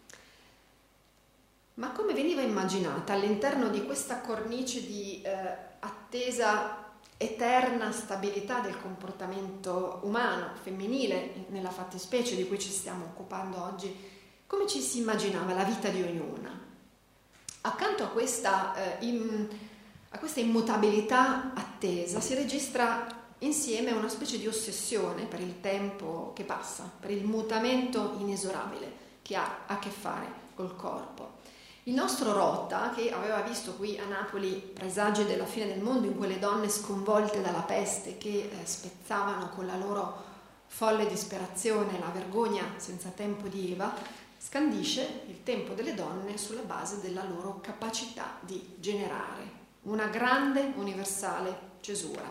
Ma come veniva immaginata all'interno di questa cornice di eh, attesa eterna stabilità del comportamento umano, femminile, nella fattispecie di cui ci stiamo occupando oggi, come ci si immaginava la vita di ognuna? Accanto a questa, eh, in, a questa immutabilità attesa si registra insieme una specie di ossessione per il tempo che passa, per il mutamento inesorabile che ha a che fare col corpo. Il nostro Rota, che aveva visto qui a Napoli presagi della fine del mondo in quelle donne sconvolte dalla peste che eh, spezzavano con la loro folle disperazione la vergogna senza tempo di Eva, scandisce il tempo delle donne sulla base della loro capacità di generare, una grande universale cesura.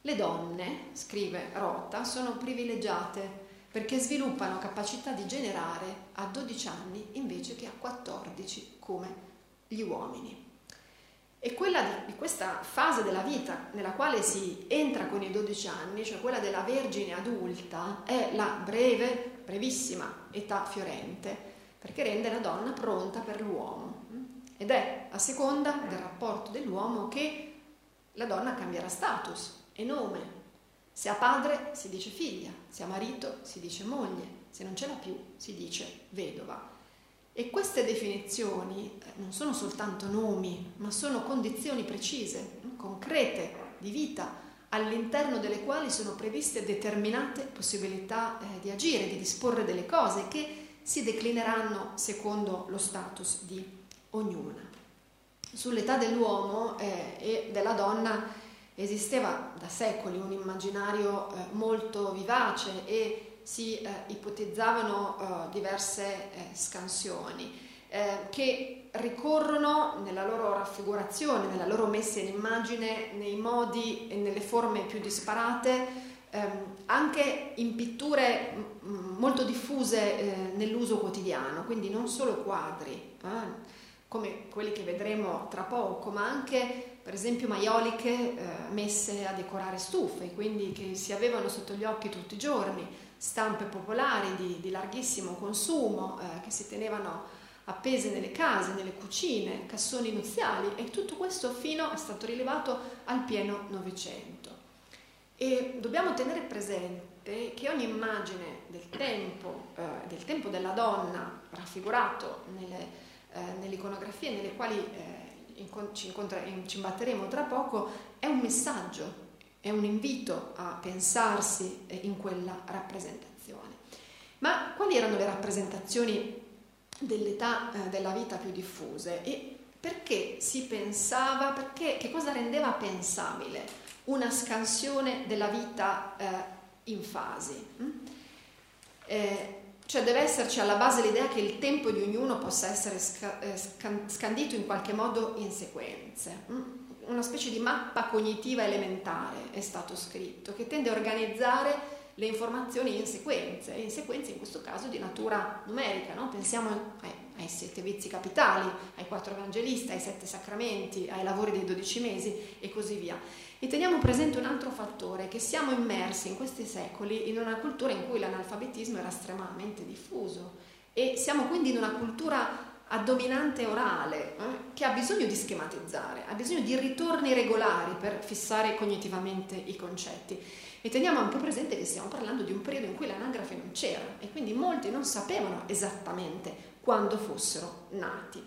Le donne, scrive Rota, sono privilegiate perché sviluppano capacità di generare a 12 anni invece che a 14 come gli uomini. E quella di, questa fase della vita nella quale si entra con i 12 anni, cioè quella della vergine adulta, è la breve, brevissima età fiorente, perché rende la donna pronta per l'uomo. Ed è a seconda del rapporto dell'uomo che la donna cambierà status e nome, se ha padre si dice figlia, se ha marito si dice moglie, se non ce l'ha più si dice vedova. E queste definizioni eh, non sono soltanto nomi, ma sono condizioni precise, concrete di vita, all'interno delle quali sono previste determinate possibilità eh, di agire, di disporre delle cose che si declineranno secondo lo status di ognuna. Sull'età dell'uomo eh, e della donna Esisteva da secoli un immaginario eh, molto vivace e si eh, ipotizzavano eh, diverse eh, scansioni eh, che ricorrono nella loro raffigurazione, nella loro messa in immagine, nei modi e nelle forme più disparate, ehm, anche in pitture m- molto diffuse eh, nell'uso quotidiano, quindi non solo quadri, come quelli che vedremo tra poco, ma anche per esempio maioliche eh, messe a decorare stufe, quindi che si avevano sotto gli occhi tutti i giorni, stampe popolari di, di larghissimo consumo eh, che si tenevano appese nelle case, nelle cucine, cassoni nuziali e tutto questo fino è stato rilevato al pieno Novecento. E dobbiamo tenere presente che ogni immagine del tempo, eh, del tempo della donna raffigurato nelle, eh, nelle iconografie nelle quali eh, ci, ci imbatteremo tra poco, è un messaggio, è un invito a pensarsi eh, in quella rappresentazione. Ma quali erano le rappresentazioni dell'età della vita più diffuse e perché si pensava, perché, che cosa rendeva pensabile una scansione della vita eh, in fasi? Mm? Eh, cioè deve esserci alla base l'idea che il tempo di ognuno possa essere eh, scandito in qualche modo in sequenze. Mm? Una specie di mappa cognitiva elementare è stato scritto, che tende a organizzare le informazioni in sequenze, in sequenze in questo caso di natura numerica. No? Pensiamo ai, ai, sette vizi capitali, ai quattro evangelisti, ai sette sacramenti, ai lavori dei dodici mesi e così via. E teniamo presente un altro fattore, che siamo immersi in questi secoli in una cultura in cui l'analfabetismo era estremamente diffuso e siamo quindi in una cultura a dominante orale eh, che ha bisogno di schematizzare, ha bisogno di ritorni regolari per fissare cognitivamente i concetti. E teniamo anche presente che stiamo parlando di un periodo in cui l'anagrafe non c'era e quindi molti non sapevano esattamente quando fossero nati.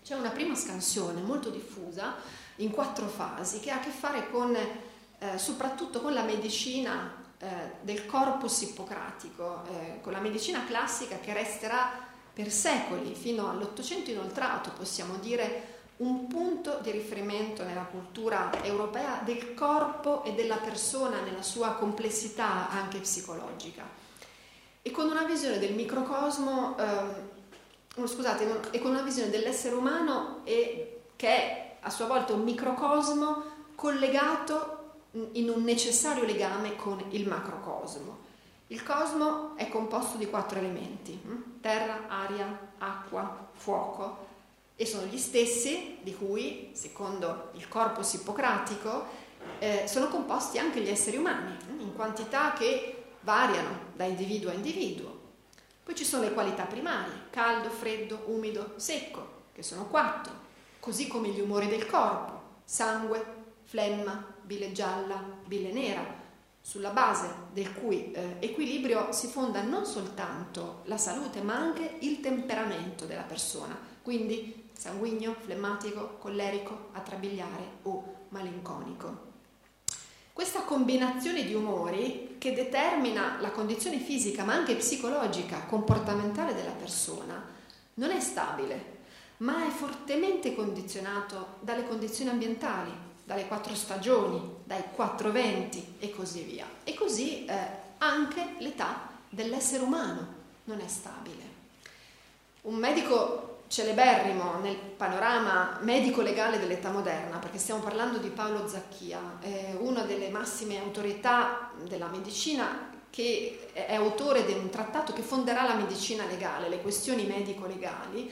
C'è una prima scansione molto diffusa in quattro fasi che ha a che fare con, eh, soprattutto con la medicina eh, del corpus ippocratico, eh, con la medicina classica che resterà per secoli, fino all'Ottocento inoltrato, possiamo dire, un punto di riferimento nella cultura europea del corpo e della persona nella sua complessità anche psicologica. E con una visione del microcosmo, ehm, scusate, e con una visione dell'essere umano e, che è a sua volta un microcosmo collegato in un necessario legame con il macrocosmo. Il cosmo è composto di quattro elementi, hm? terra, aria, acqua, fuoco, e sono gli stessi di cui, secondo il corpus ippocratico, eh, sono composti anche gli esseri umani, hm? in quantità che variano da individuo a individuo. Poi ci sono le qualità primarie, caldo, freddo, umido, secco, che sono quattro così come gli umori del corpo, sangue, flemma, bile gialla, bile nera, sulla base del cui eh, equilibrio si fonda non soltanto la salute ma anche il temperamento della persona, quindi sanguigno, flemmatico, collerico, attrabiliare o malinconico. Questa combinazione di umori che determina la condizione fisica ma anche psicologica, comportamentale della persona, non è stabile, ma è fortemente condizionato dalle condizioni ambientali, dalle quattro stagioni, dai quattro venti e così via. E così eh, anche l'età dell'essere umano non è stabile. Un medico celeberrimo nel panorama medico-legale dell'età moderna, perché stiamo parlando di Paolo Zacchia, eh, una delle massime autorità della medicina che è autore di un trattato che fonderà la medicina legale, le questioni medico-legali,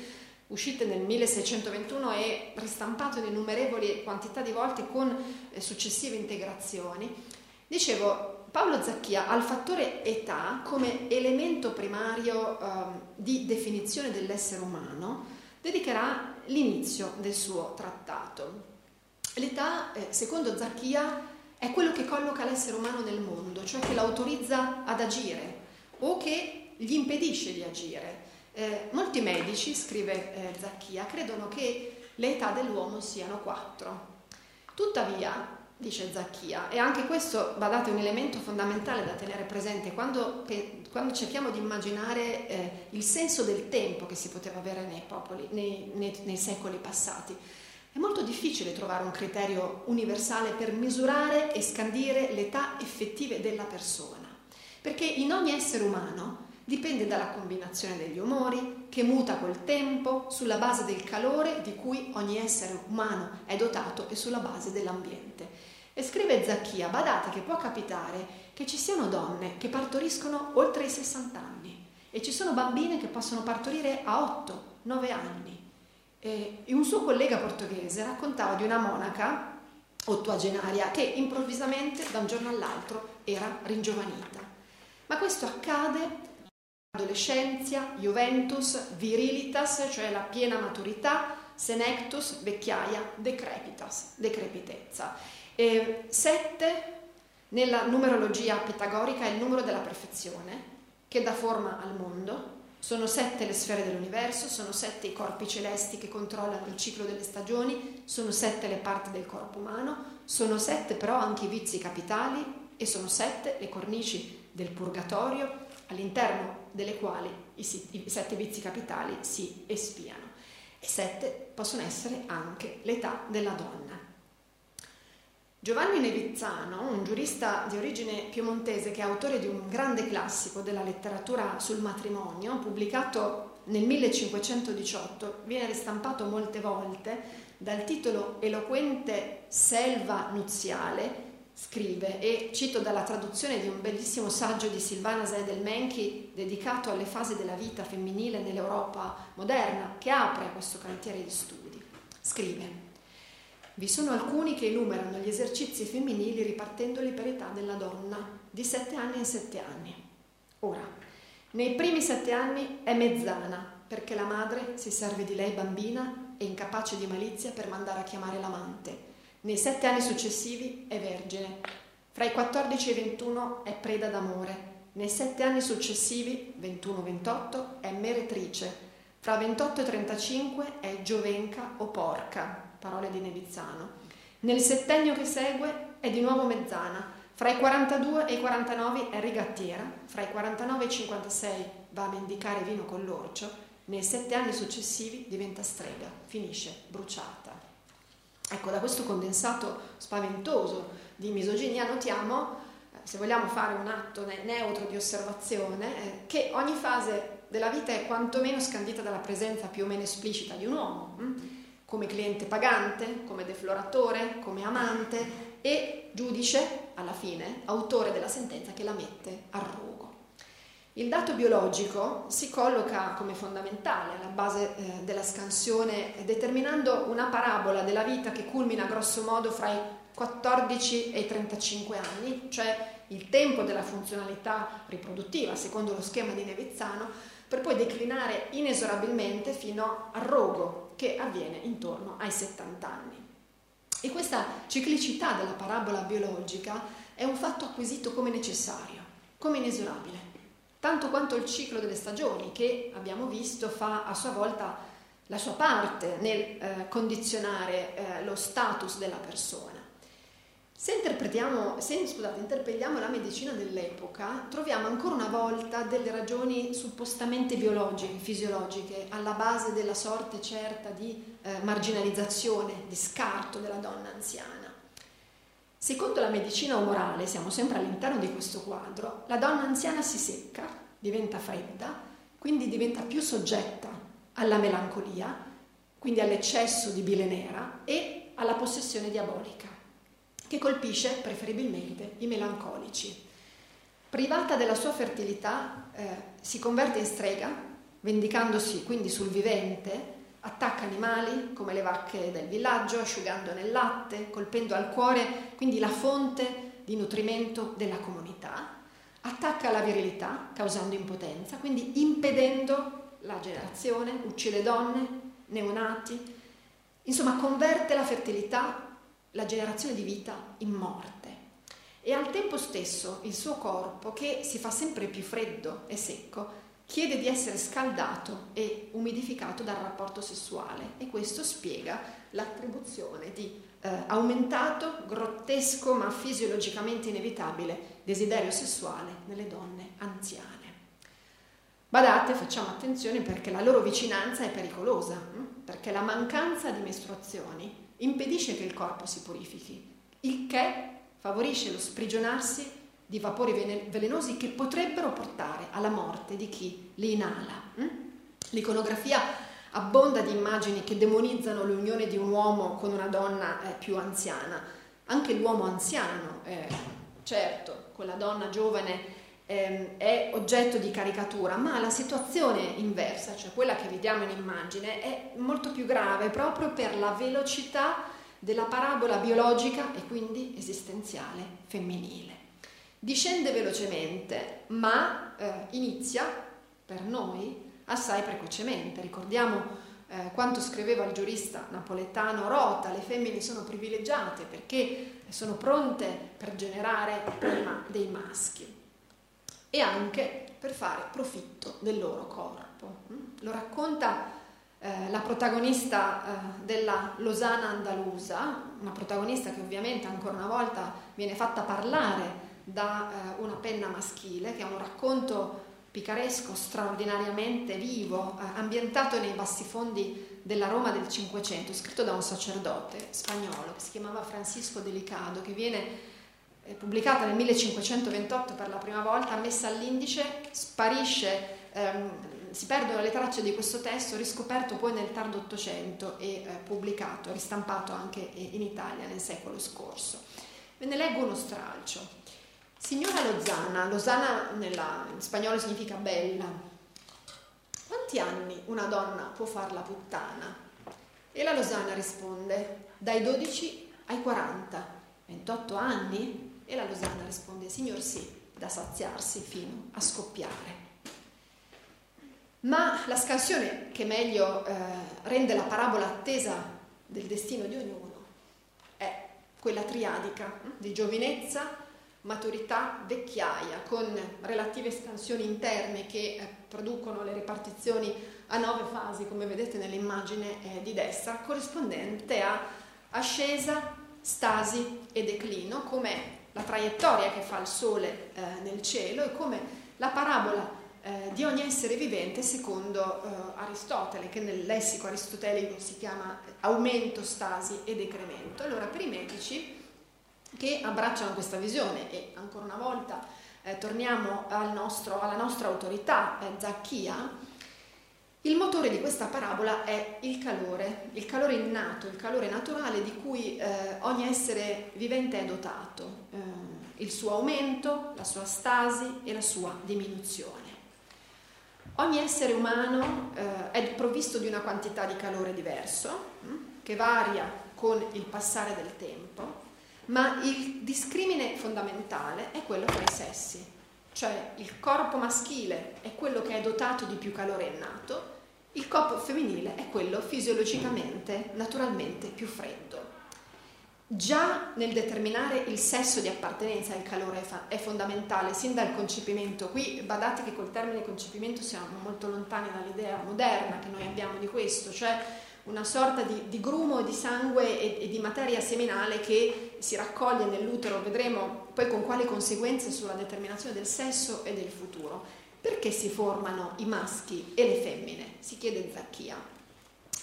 uscite nel 1621 e ristampato in innumerevoli quantità di volte con eh, successive integrazioni. Dicevo, Paolo Zacchia ha il fattore età come elemento primario eh, di definizione dell'essere umano, dedicherà l'inizio del suo trattato. L'età, eh, secondo Zacchia, è quello che colloca l'essere umano nel mondo, cioè che l'autorizza ad agire o che gli impedisce di agire. Eh, molti medici, scrive eh, Zacchia, credono che le età dell'uomo siano quattro. Tuttavia, dice Zacchia. E anche questo, badate, è un elemento fondamentale da tenere presente quando, quando cerchiamo di immaginare eh, il senso del tempo che si poteva avere nei popoli, nei, nei, nei secoli passati. È molto difficile trovare un criterio universale per misurare e scandire l'età effettive della persona, perché in ogni essere umano dipende dalla combinazione degli umori che muta col tempo sulla base del calore di cui ogni essere umano è dotato e sulla base dell'ambiente. E scrive Zacchia, badate che può capitare che ci siano donne che partoriscono oltre i 60 anni e ci sono bambine che possono partorire a 8-9 anni. E un suo collega portoghese raccontava di una monaca ottuagenaria che improvvisamente da un giorno all'altro era ringiovanita. Ma questo accade adolescenza, juventus, virilitas, cioè la piena maturità, senectus, vecchiaia, decrepitas, decrepitezza. E sette nella numerologia pitagorica è il numero della perfezione che dà forma al mondo. Sono sette le sfere dell'universo, sono sette i corpi celesti che controllano il ciclo delle stagioni, sono sette le parti del corpo umano, sono sette però anche i vizi capitali e sono sette le cornici del purgatorio all'interno delle quali i, sette vizi capitali si espiano. E sette possono essere anche l'età della donna. Giovanni Nevizzano, un giurista di origine piemontese che è autore di un grande classico della letteratura sul matrimonio, pubblicato nel 1518, viene ristampato molte volte dal titolo eloquente Selva nuziale, scrive, e cito dalla traduzione di un bellissimo saggio di Silvana Zedelmenchi dedicato alle fasi della vita femminile nell'Europa moderna, che apre questo cantiere di studi. Scrive vi sono alcuni che enumerano gli esercizi femminili ripartendoli per età della donna, di 7 anni in 7 anni. Ora, nei primi 7 anni è mezzana, perché la madre si serve di lei bambina e incapace di malizia per mandare a chiamare l'amante. Nei 7 anni successivi è vergine. Fra i 14 e i 21 è preda d'amore. Nei 7 anni successivi, 21-28, è meretrice. Fra 28 e 35 è giovenca o porca parole di Nevizzano. Nel settennio che segue è di nuovo mezzana, fra i 42 e i 49 è rigattiera, fra i 49 e i 56 va a mendicare vino con l'orcio, nei sette anni successivi diventa strega, finisce bruciata. Ecco, da questo condensato spaventoso di misoginia notiamo, eh, se vogliamo fare un atto neutro di osservazione, eh, che ogni fase della vita è quantomeno scandita dalla presenza più o meno esplicita di un uomo. Hm? come cliente pagante, come defloratore, come amante e giudice, alla fine, autore della sentenza che la mette a rogo. Il dato biologico si colloca come fondamentale alla base eh, della scansione, determinando una parabola della vita che culmina grosso modo fra i 14 e i 35 anni, cioè il tempo della funzionalità riproduttiva, secondo lo schema di Nevizzano, per poi declinare inesorabilmente fino al rogo, che avviene intorno ai 70 anni. E questa ciclicità della parabola biologica è un fatto acquisito come necessario, come inesorabile, tanto quanto il ciclo delle stagioni che abbiamo visto fa a sua volta la sua parte nel eh, condizionare eh, lo status della persona. Se, interpretiamo, se scusate, interpelliamo la medicina dell'epoca, troviamo ancora una volta delle ragioni suppostamente biologiche, fisiologiche, alla base della sorte certa di eh, marginalizzazione, di scarto della donna anziana. Secondo la medicina umorale, siamo sempre all'interno di questo quadro, la donna anziana si secca, diventa fredda, quindi diventa più soggetta alla melancolia, quindi all'eccesso di bile nera e alla possessione diabolica che colpisce preferibilmente i melancolici. Privata della sua fertilità, eh, si converte in strega, vendicandosi quindi sul vivente, attacca animali come le vacche del villaggio, asciugando nel latte, colpendo al cuore quindi la fonte di nutrimento della comunità, attacca la virilità, causando impotenza, quindi impedendo la generazione, uccide donne, neonati, insomma converte la fertilità la generazione di vita in morte. E al tempo stesso il suo corpo, che si fa sempre più freddo e secco, chiede di essere scaldato e umidificato dal rapporto sessuale e questo spiega l'attribuzione di eh, aumentato, grottesco ma fisiologicamente inevitabile desiderio sessuale nelle donne anziane. Badate, facciamo attenzione perché la loro vicinanza è pericolosa, hm? perché la mancanza di mestruazioni impedisce che il corpo si purifichi, il che favorisce lo sprigionarsi di vapori velenosi che potrebbero portare alla morte di chi li inala. Hm? L'iconografia abbonda di immagini che demonizzano l'unione di un uomo con una donna eh, più anziana. Anche l'uomo anziano, eh, certo, con la donna giovane eh, è oggetto di caricatura, ma la situazione inversa, cioè quella che vediamo in immagine, è molto più grave proprio per la velocità della parabola biologica e quindi esistenziale femminile. Discende velocemente, ma eh, inizia per noi assai precocemente. Ricordiamo eh, quanto scriveva il giurista napoletano Rota, le femmine sono privilegiate perché sono pronte per generare prima dei maschi e anche per fare profitto del loro corpo. Mm? Lo racconta eh, la protagonista eh, della Losana andalusa, una protagonista che ovviamente ancora una volta viene fatta parlare da eh, una penna maschile, che è un racconto picaresco straordinariamente vivo, eh, ambientato nei bassifondi della Roma del Cinquecento, scritto da un sacerdote spagnolo che si chiamava Francisco Delicado, che viene pubblicata nel 1528 per la prima volta, messa all'indice, sparisce, ehm, si perdono le tracce di questo testo, riscoperto poi nel tardo Ottocento e eh, pubblicato, ristampato anche in Italia nel secolo scorso. Ve ne leggo uno stralcio. Signora Lozana, Lozana nella, in spagnolo significa bella, quanti anni una donna può far la puttana? E la Lozana risponde, dai 12 ai 40. 28 anni? E la Losanna risponde, signor sì, da saziarsi fino a scoppiare. Ma la scansione che meglio eh, rende la parabola attesa del destino di ognuno è quella triadica di giovinezza, maturità, vecchiaia, con relative scansioni interne che eh, producono le ripartizioni a nove fasi, come vedete nell'immagine eh, di destra, corrispondente a ascesa, stasi e declino, come la traiettoria che fa il Sole eh, nel cielo e come la parabola di ogni essere vivente secondo Aristotele, che nel lessico aristotelico si chiama aumento, stasi e decremento. Allora per i medici che abbracciano questa visione e ancora una volta eh, torniamo al nostro, alla nostra autorità, eh, Zacchia, il motore di questa parabola è il calore, il calore innato, il calore naturale di cui eh, ogni essere vivente è dotato, eh, il suo aumento, la sua stasi e la sua diminuzione. Ogni essere umano eh, è provvisto di una quantità di calore diverso, hm, che varia con il passare del tempo, ma il discrimine fondamentale è quello tra i sessi, cioè il corpo maschile è quello che è dotato di più calore innato, il corpo femminile è quello fisiologicamente, naturalmente più freddo. già nel determinare il sesso di appartenenza il calore è, fondamentale, sin dal concepimento. Qui badate che col termine concepimento siamo molto lontani dall'idea moderna che noi abbiamo di questo, cioè una sorta di, di grumo di sangue e, e, di materia seminale che si raccoglie nell'utero, vedremo poi con quali conseguenze sulla determinazione del sesso e del futuro. Perché si formano i maschi e le femmine? Si chiede Zacchia.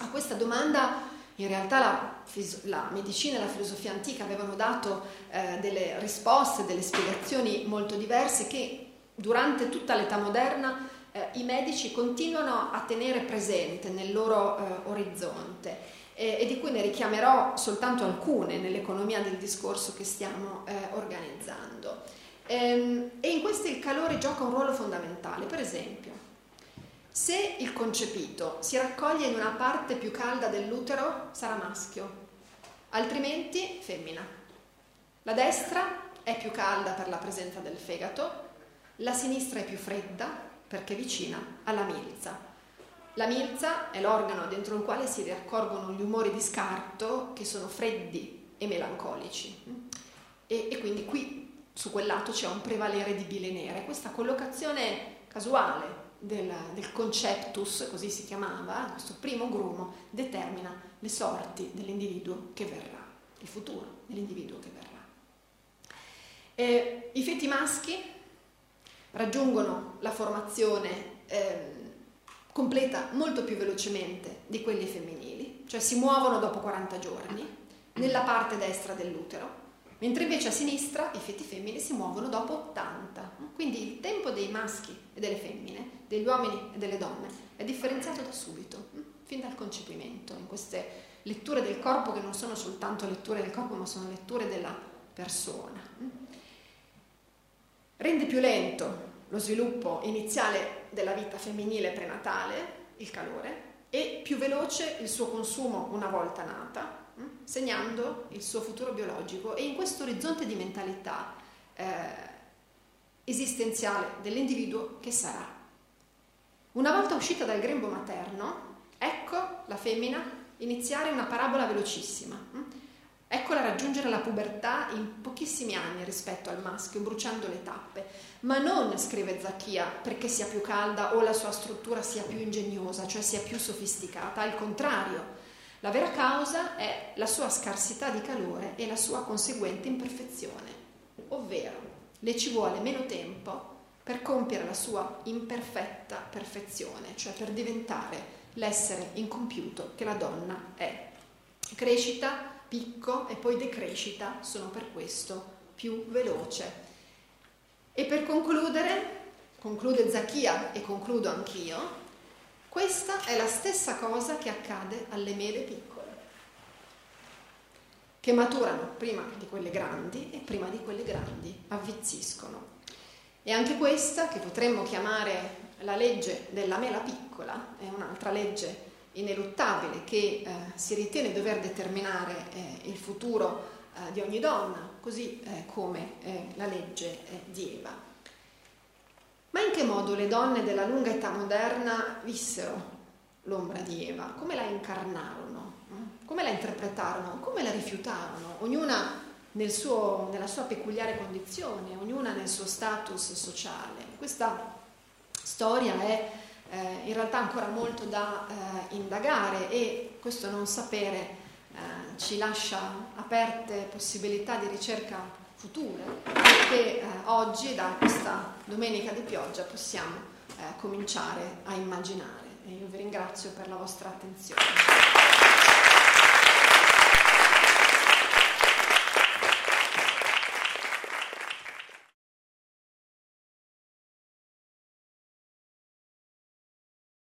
A questa domanda in realtà la, la, medicina e la filosofia antica avevano dato eh, delle risposte, delle spiegazioni molto diverse che durante tutta l'età moderna eh, i medici continuano a tenere presente nel loro eh, orizzonte e di cui ne richiamerò soltanto alcune nell'economia del discorso che stiamo eh, organizzando. Ehm, e in questo il calore gioca un ruolo fondamentale, per esempio se il concepito si raccoglie in una parte più calda dell'utero, sarà maschio, altrimenti femmina. La destra è più calda per la presenza del fegato, la sinistra è più fredda perché è vicina alla milza. La milza è l'organo dentro il quale si raccolgono gli umori di scarto che sono freddi e melancolici. E, e quindi qui su quel lato c'è un prevalere di bile nere. Questa collocazione casuale del, del conceptus, così si chiamava, questo primo grumo, determina le sorti dell'individuo che verrà, il futuro dell'individuo che verrà. E I feti maschi raggiungono la formazione eh, completa molto più velocemente di quelli femminili, cioè si muovono dopo 40 giorni nella parte destra dell'utero, mentre invece a sinistra i feti femmini si muovono dopo 80. Quindi il tempo dei maschi e delle femmine degli uomini e delle donne è differenziato da subito, hm? fin dal concepimento, in queste letture del corpo che non sono soltanto letture del corpo, ma sono letture della persona. Rende più lento lo sviluppo iniziale della vita femminile prenatale, il calore, e più veloce il suo consumo una volta nata, hm? segnando il suo futuro biologico e in questo orizzonte di mentalità eh, esistenziale dell'individuo che sarà una volta uscita dal grembo materno, ecco la femmina iniziare una parabola velocissima. Eccola raggiungere la pubertà in pochissimi anni rispetto al maschio, bruciando le tappe. Ma non, scrive Zacchia, perché sia più calda o la sua struttura sia più ingegnosa, cioè sia più sofisticata. Al contrario, la vera causa è la sua scarsità di calore e la sua conseguente imperfezione. Ovvero, le ci vuole meno tempo per compiere la sua imperfetta perfezione, cioè per diventare l'essere incompiuto che la donna è. Crescita, picco e poi decrescita sono per questo più veloce. E per concludere, conclude Zacchia e concludo anch'io, questa è la stessa cosa che accade alle mele piccole, che maturano prima di quelle grandi e prima di quelle grandi avvizziscono. E anche questa, che potremmo chiamare la legge della mela piccola, è un'altra legge ineluttabile che eh, si ritiene dover determinare eh, il futuro eh, di ogni donna, così eh, come eh, la legge eh, di Eva. Ma in che modo le donne della lunga età moderna vissero l'ombra di Eva? Come la incarnarono? Come la interpretarono? Come la rifiutarono? Ognuna nel suo, nella sua peculiare condizione, ognuna nel suo status sociale. Questa storia è eh, in realtà ancora molto da eh, indagare e questo non sapere eh, ci lascia aperte possibilità di ricerca future che eh, oggi da questa domenica di pioggia possiamo eh, cominciare a immaginare. E io vi ringrazio per la vostra attenzione.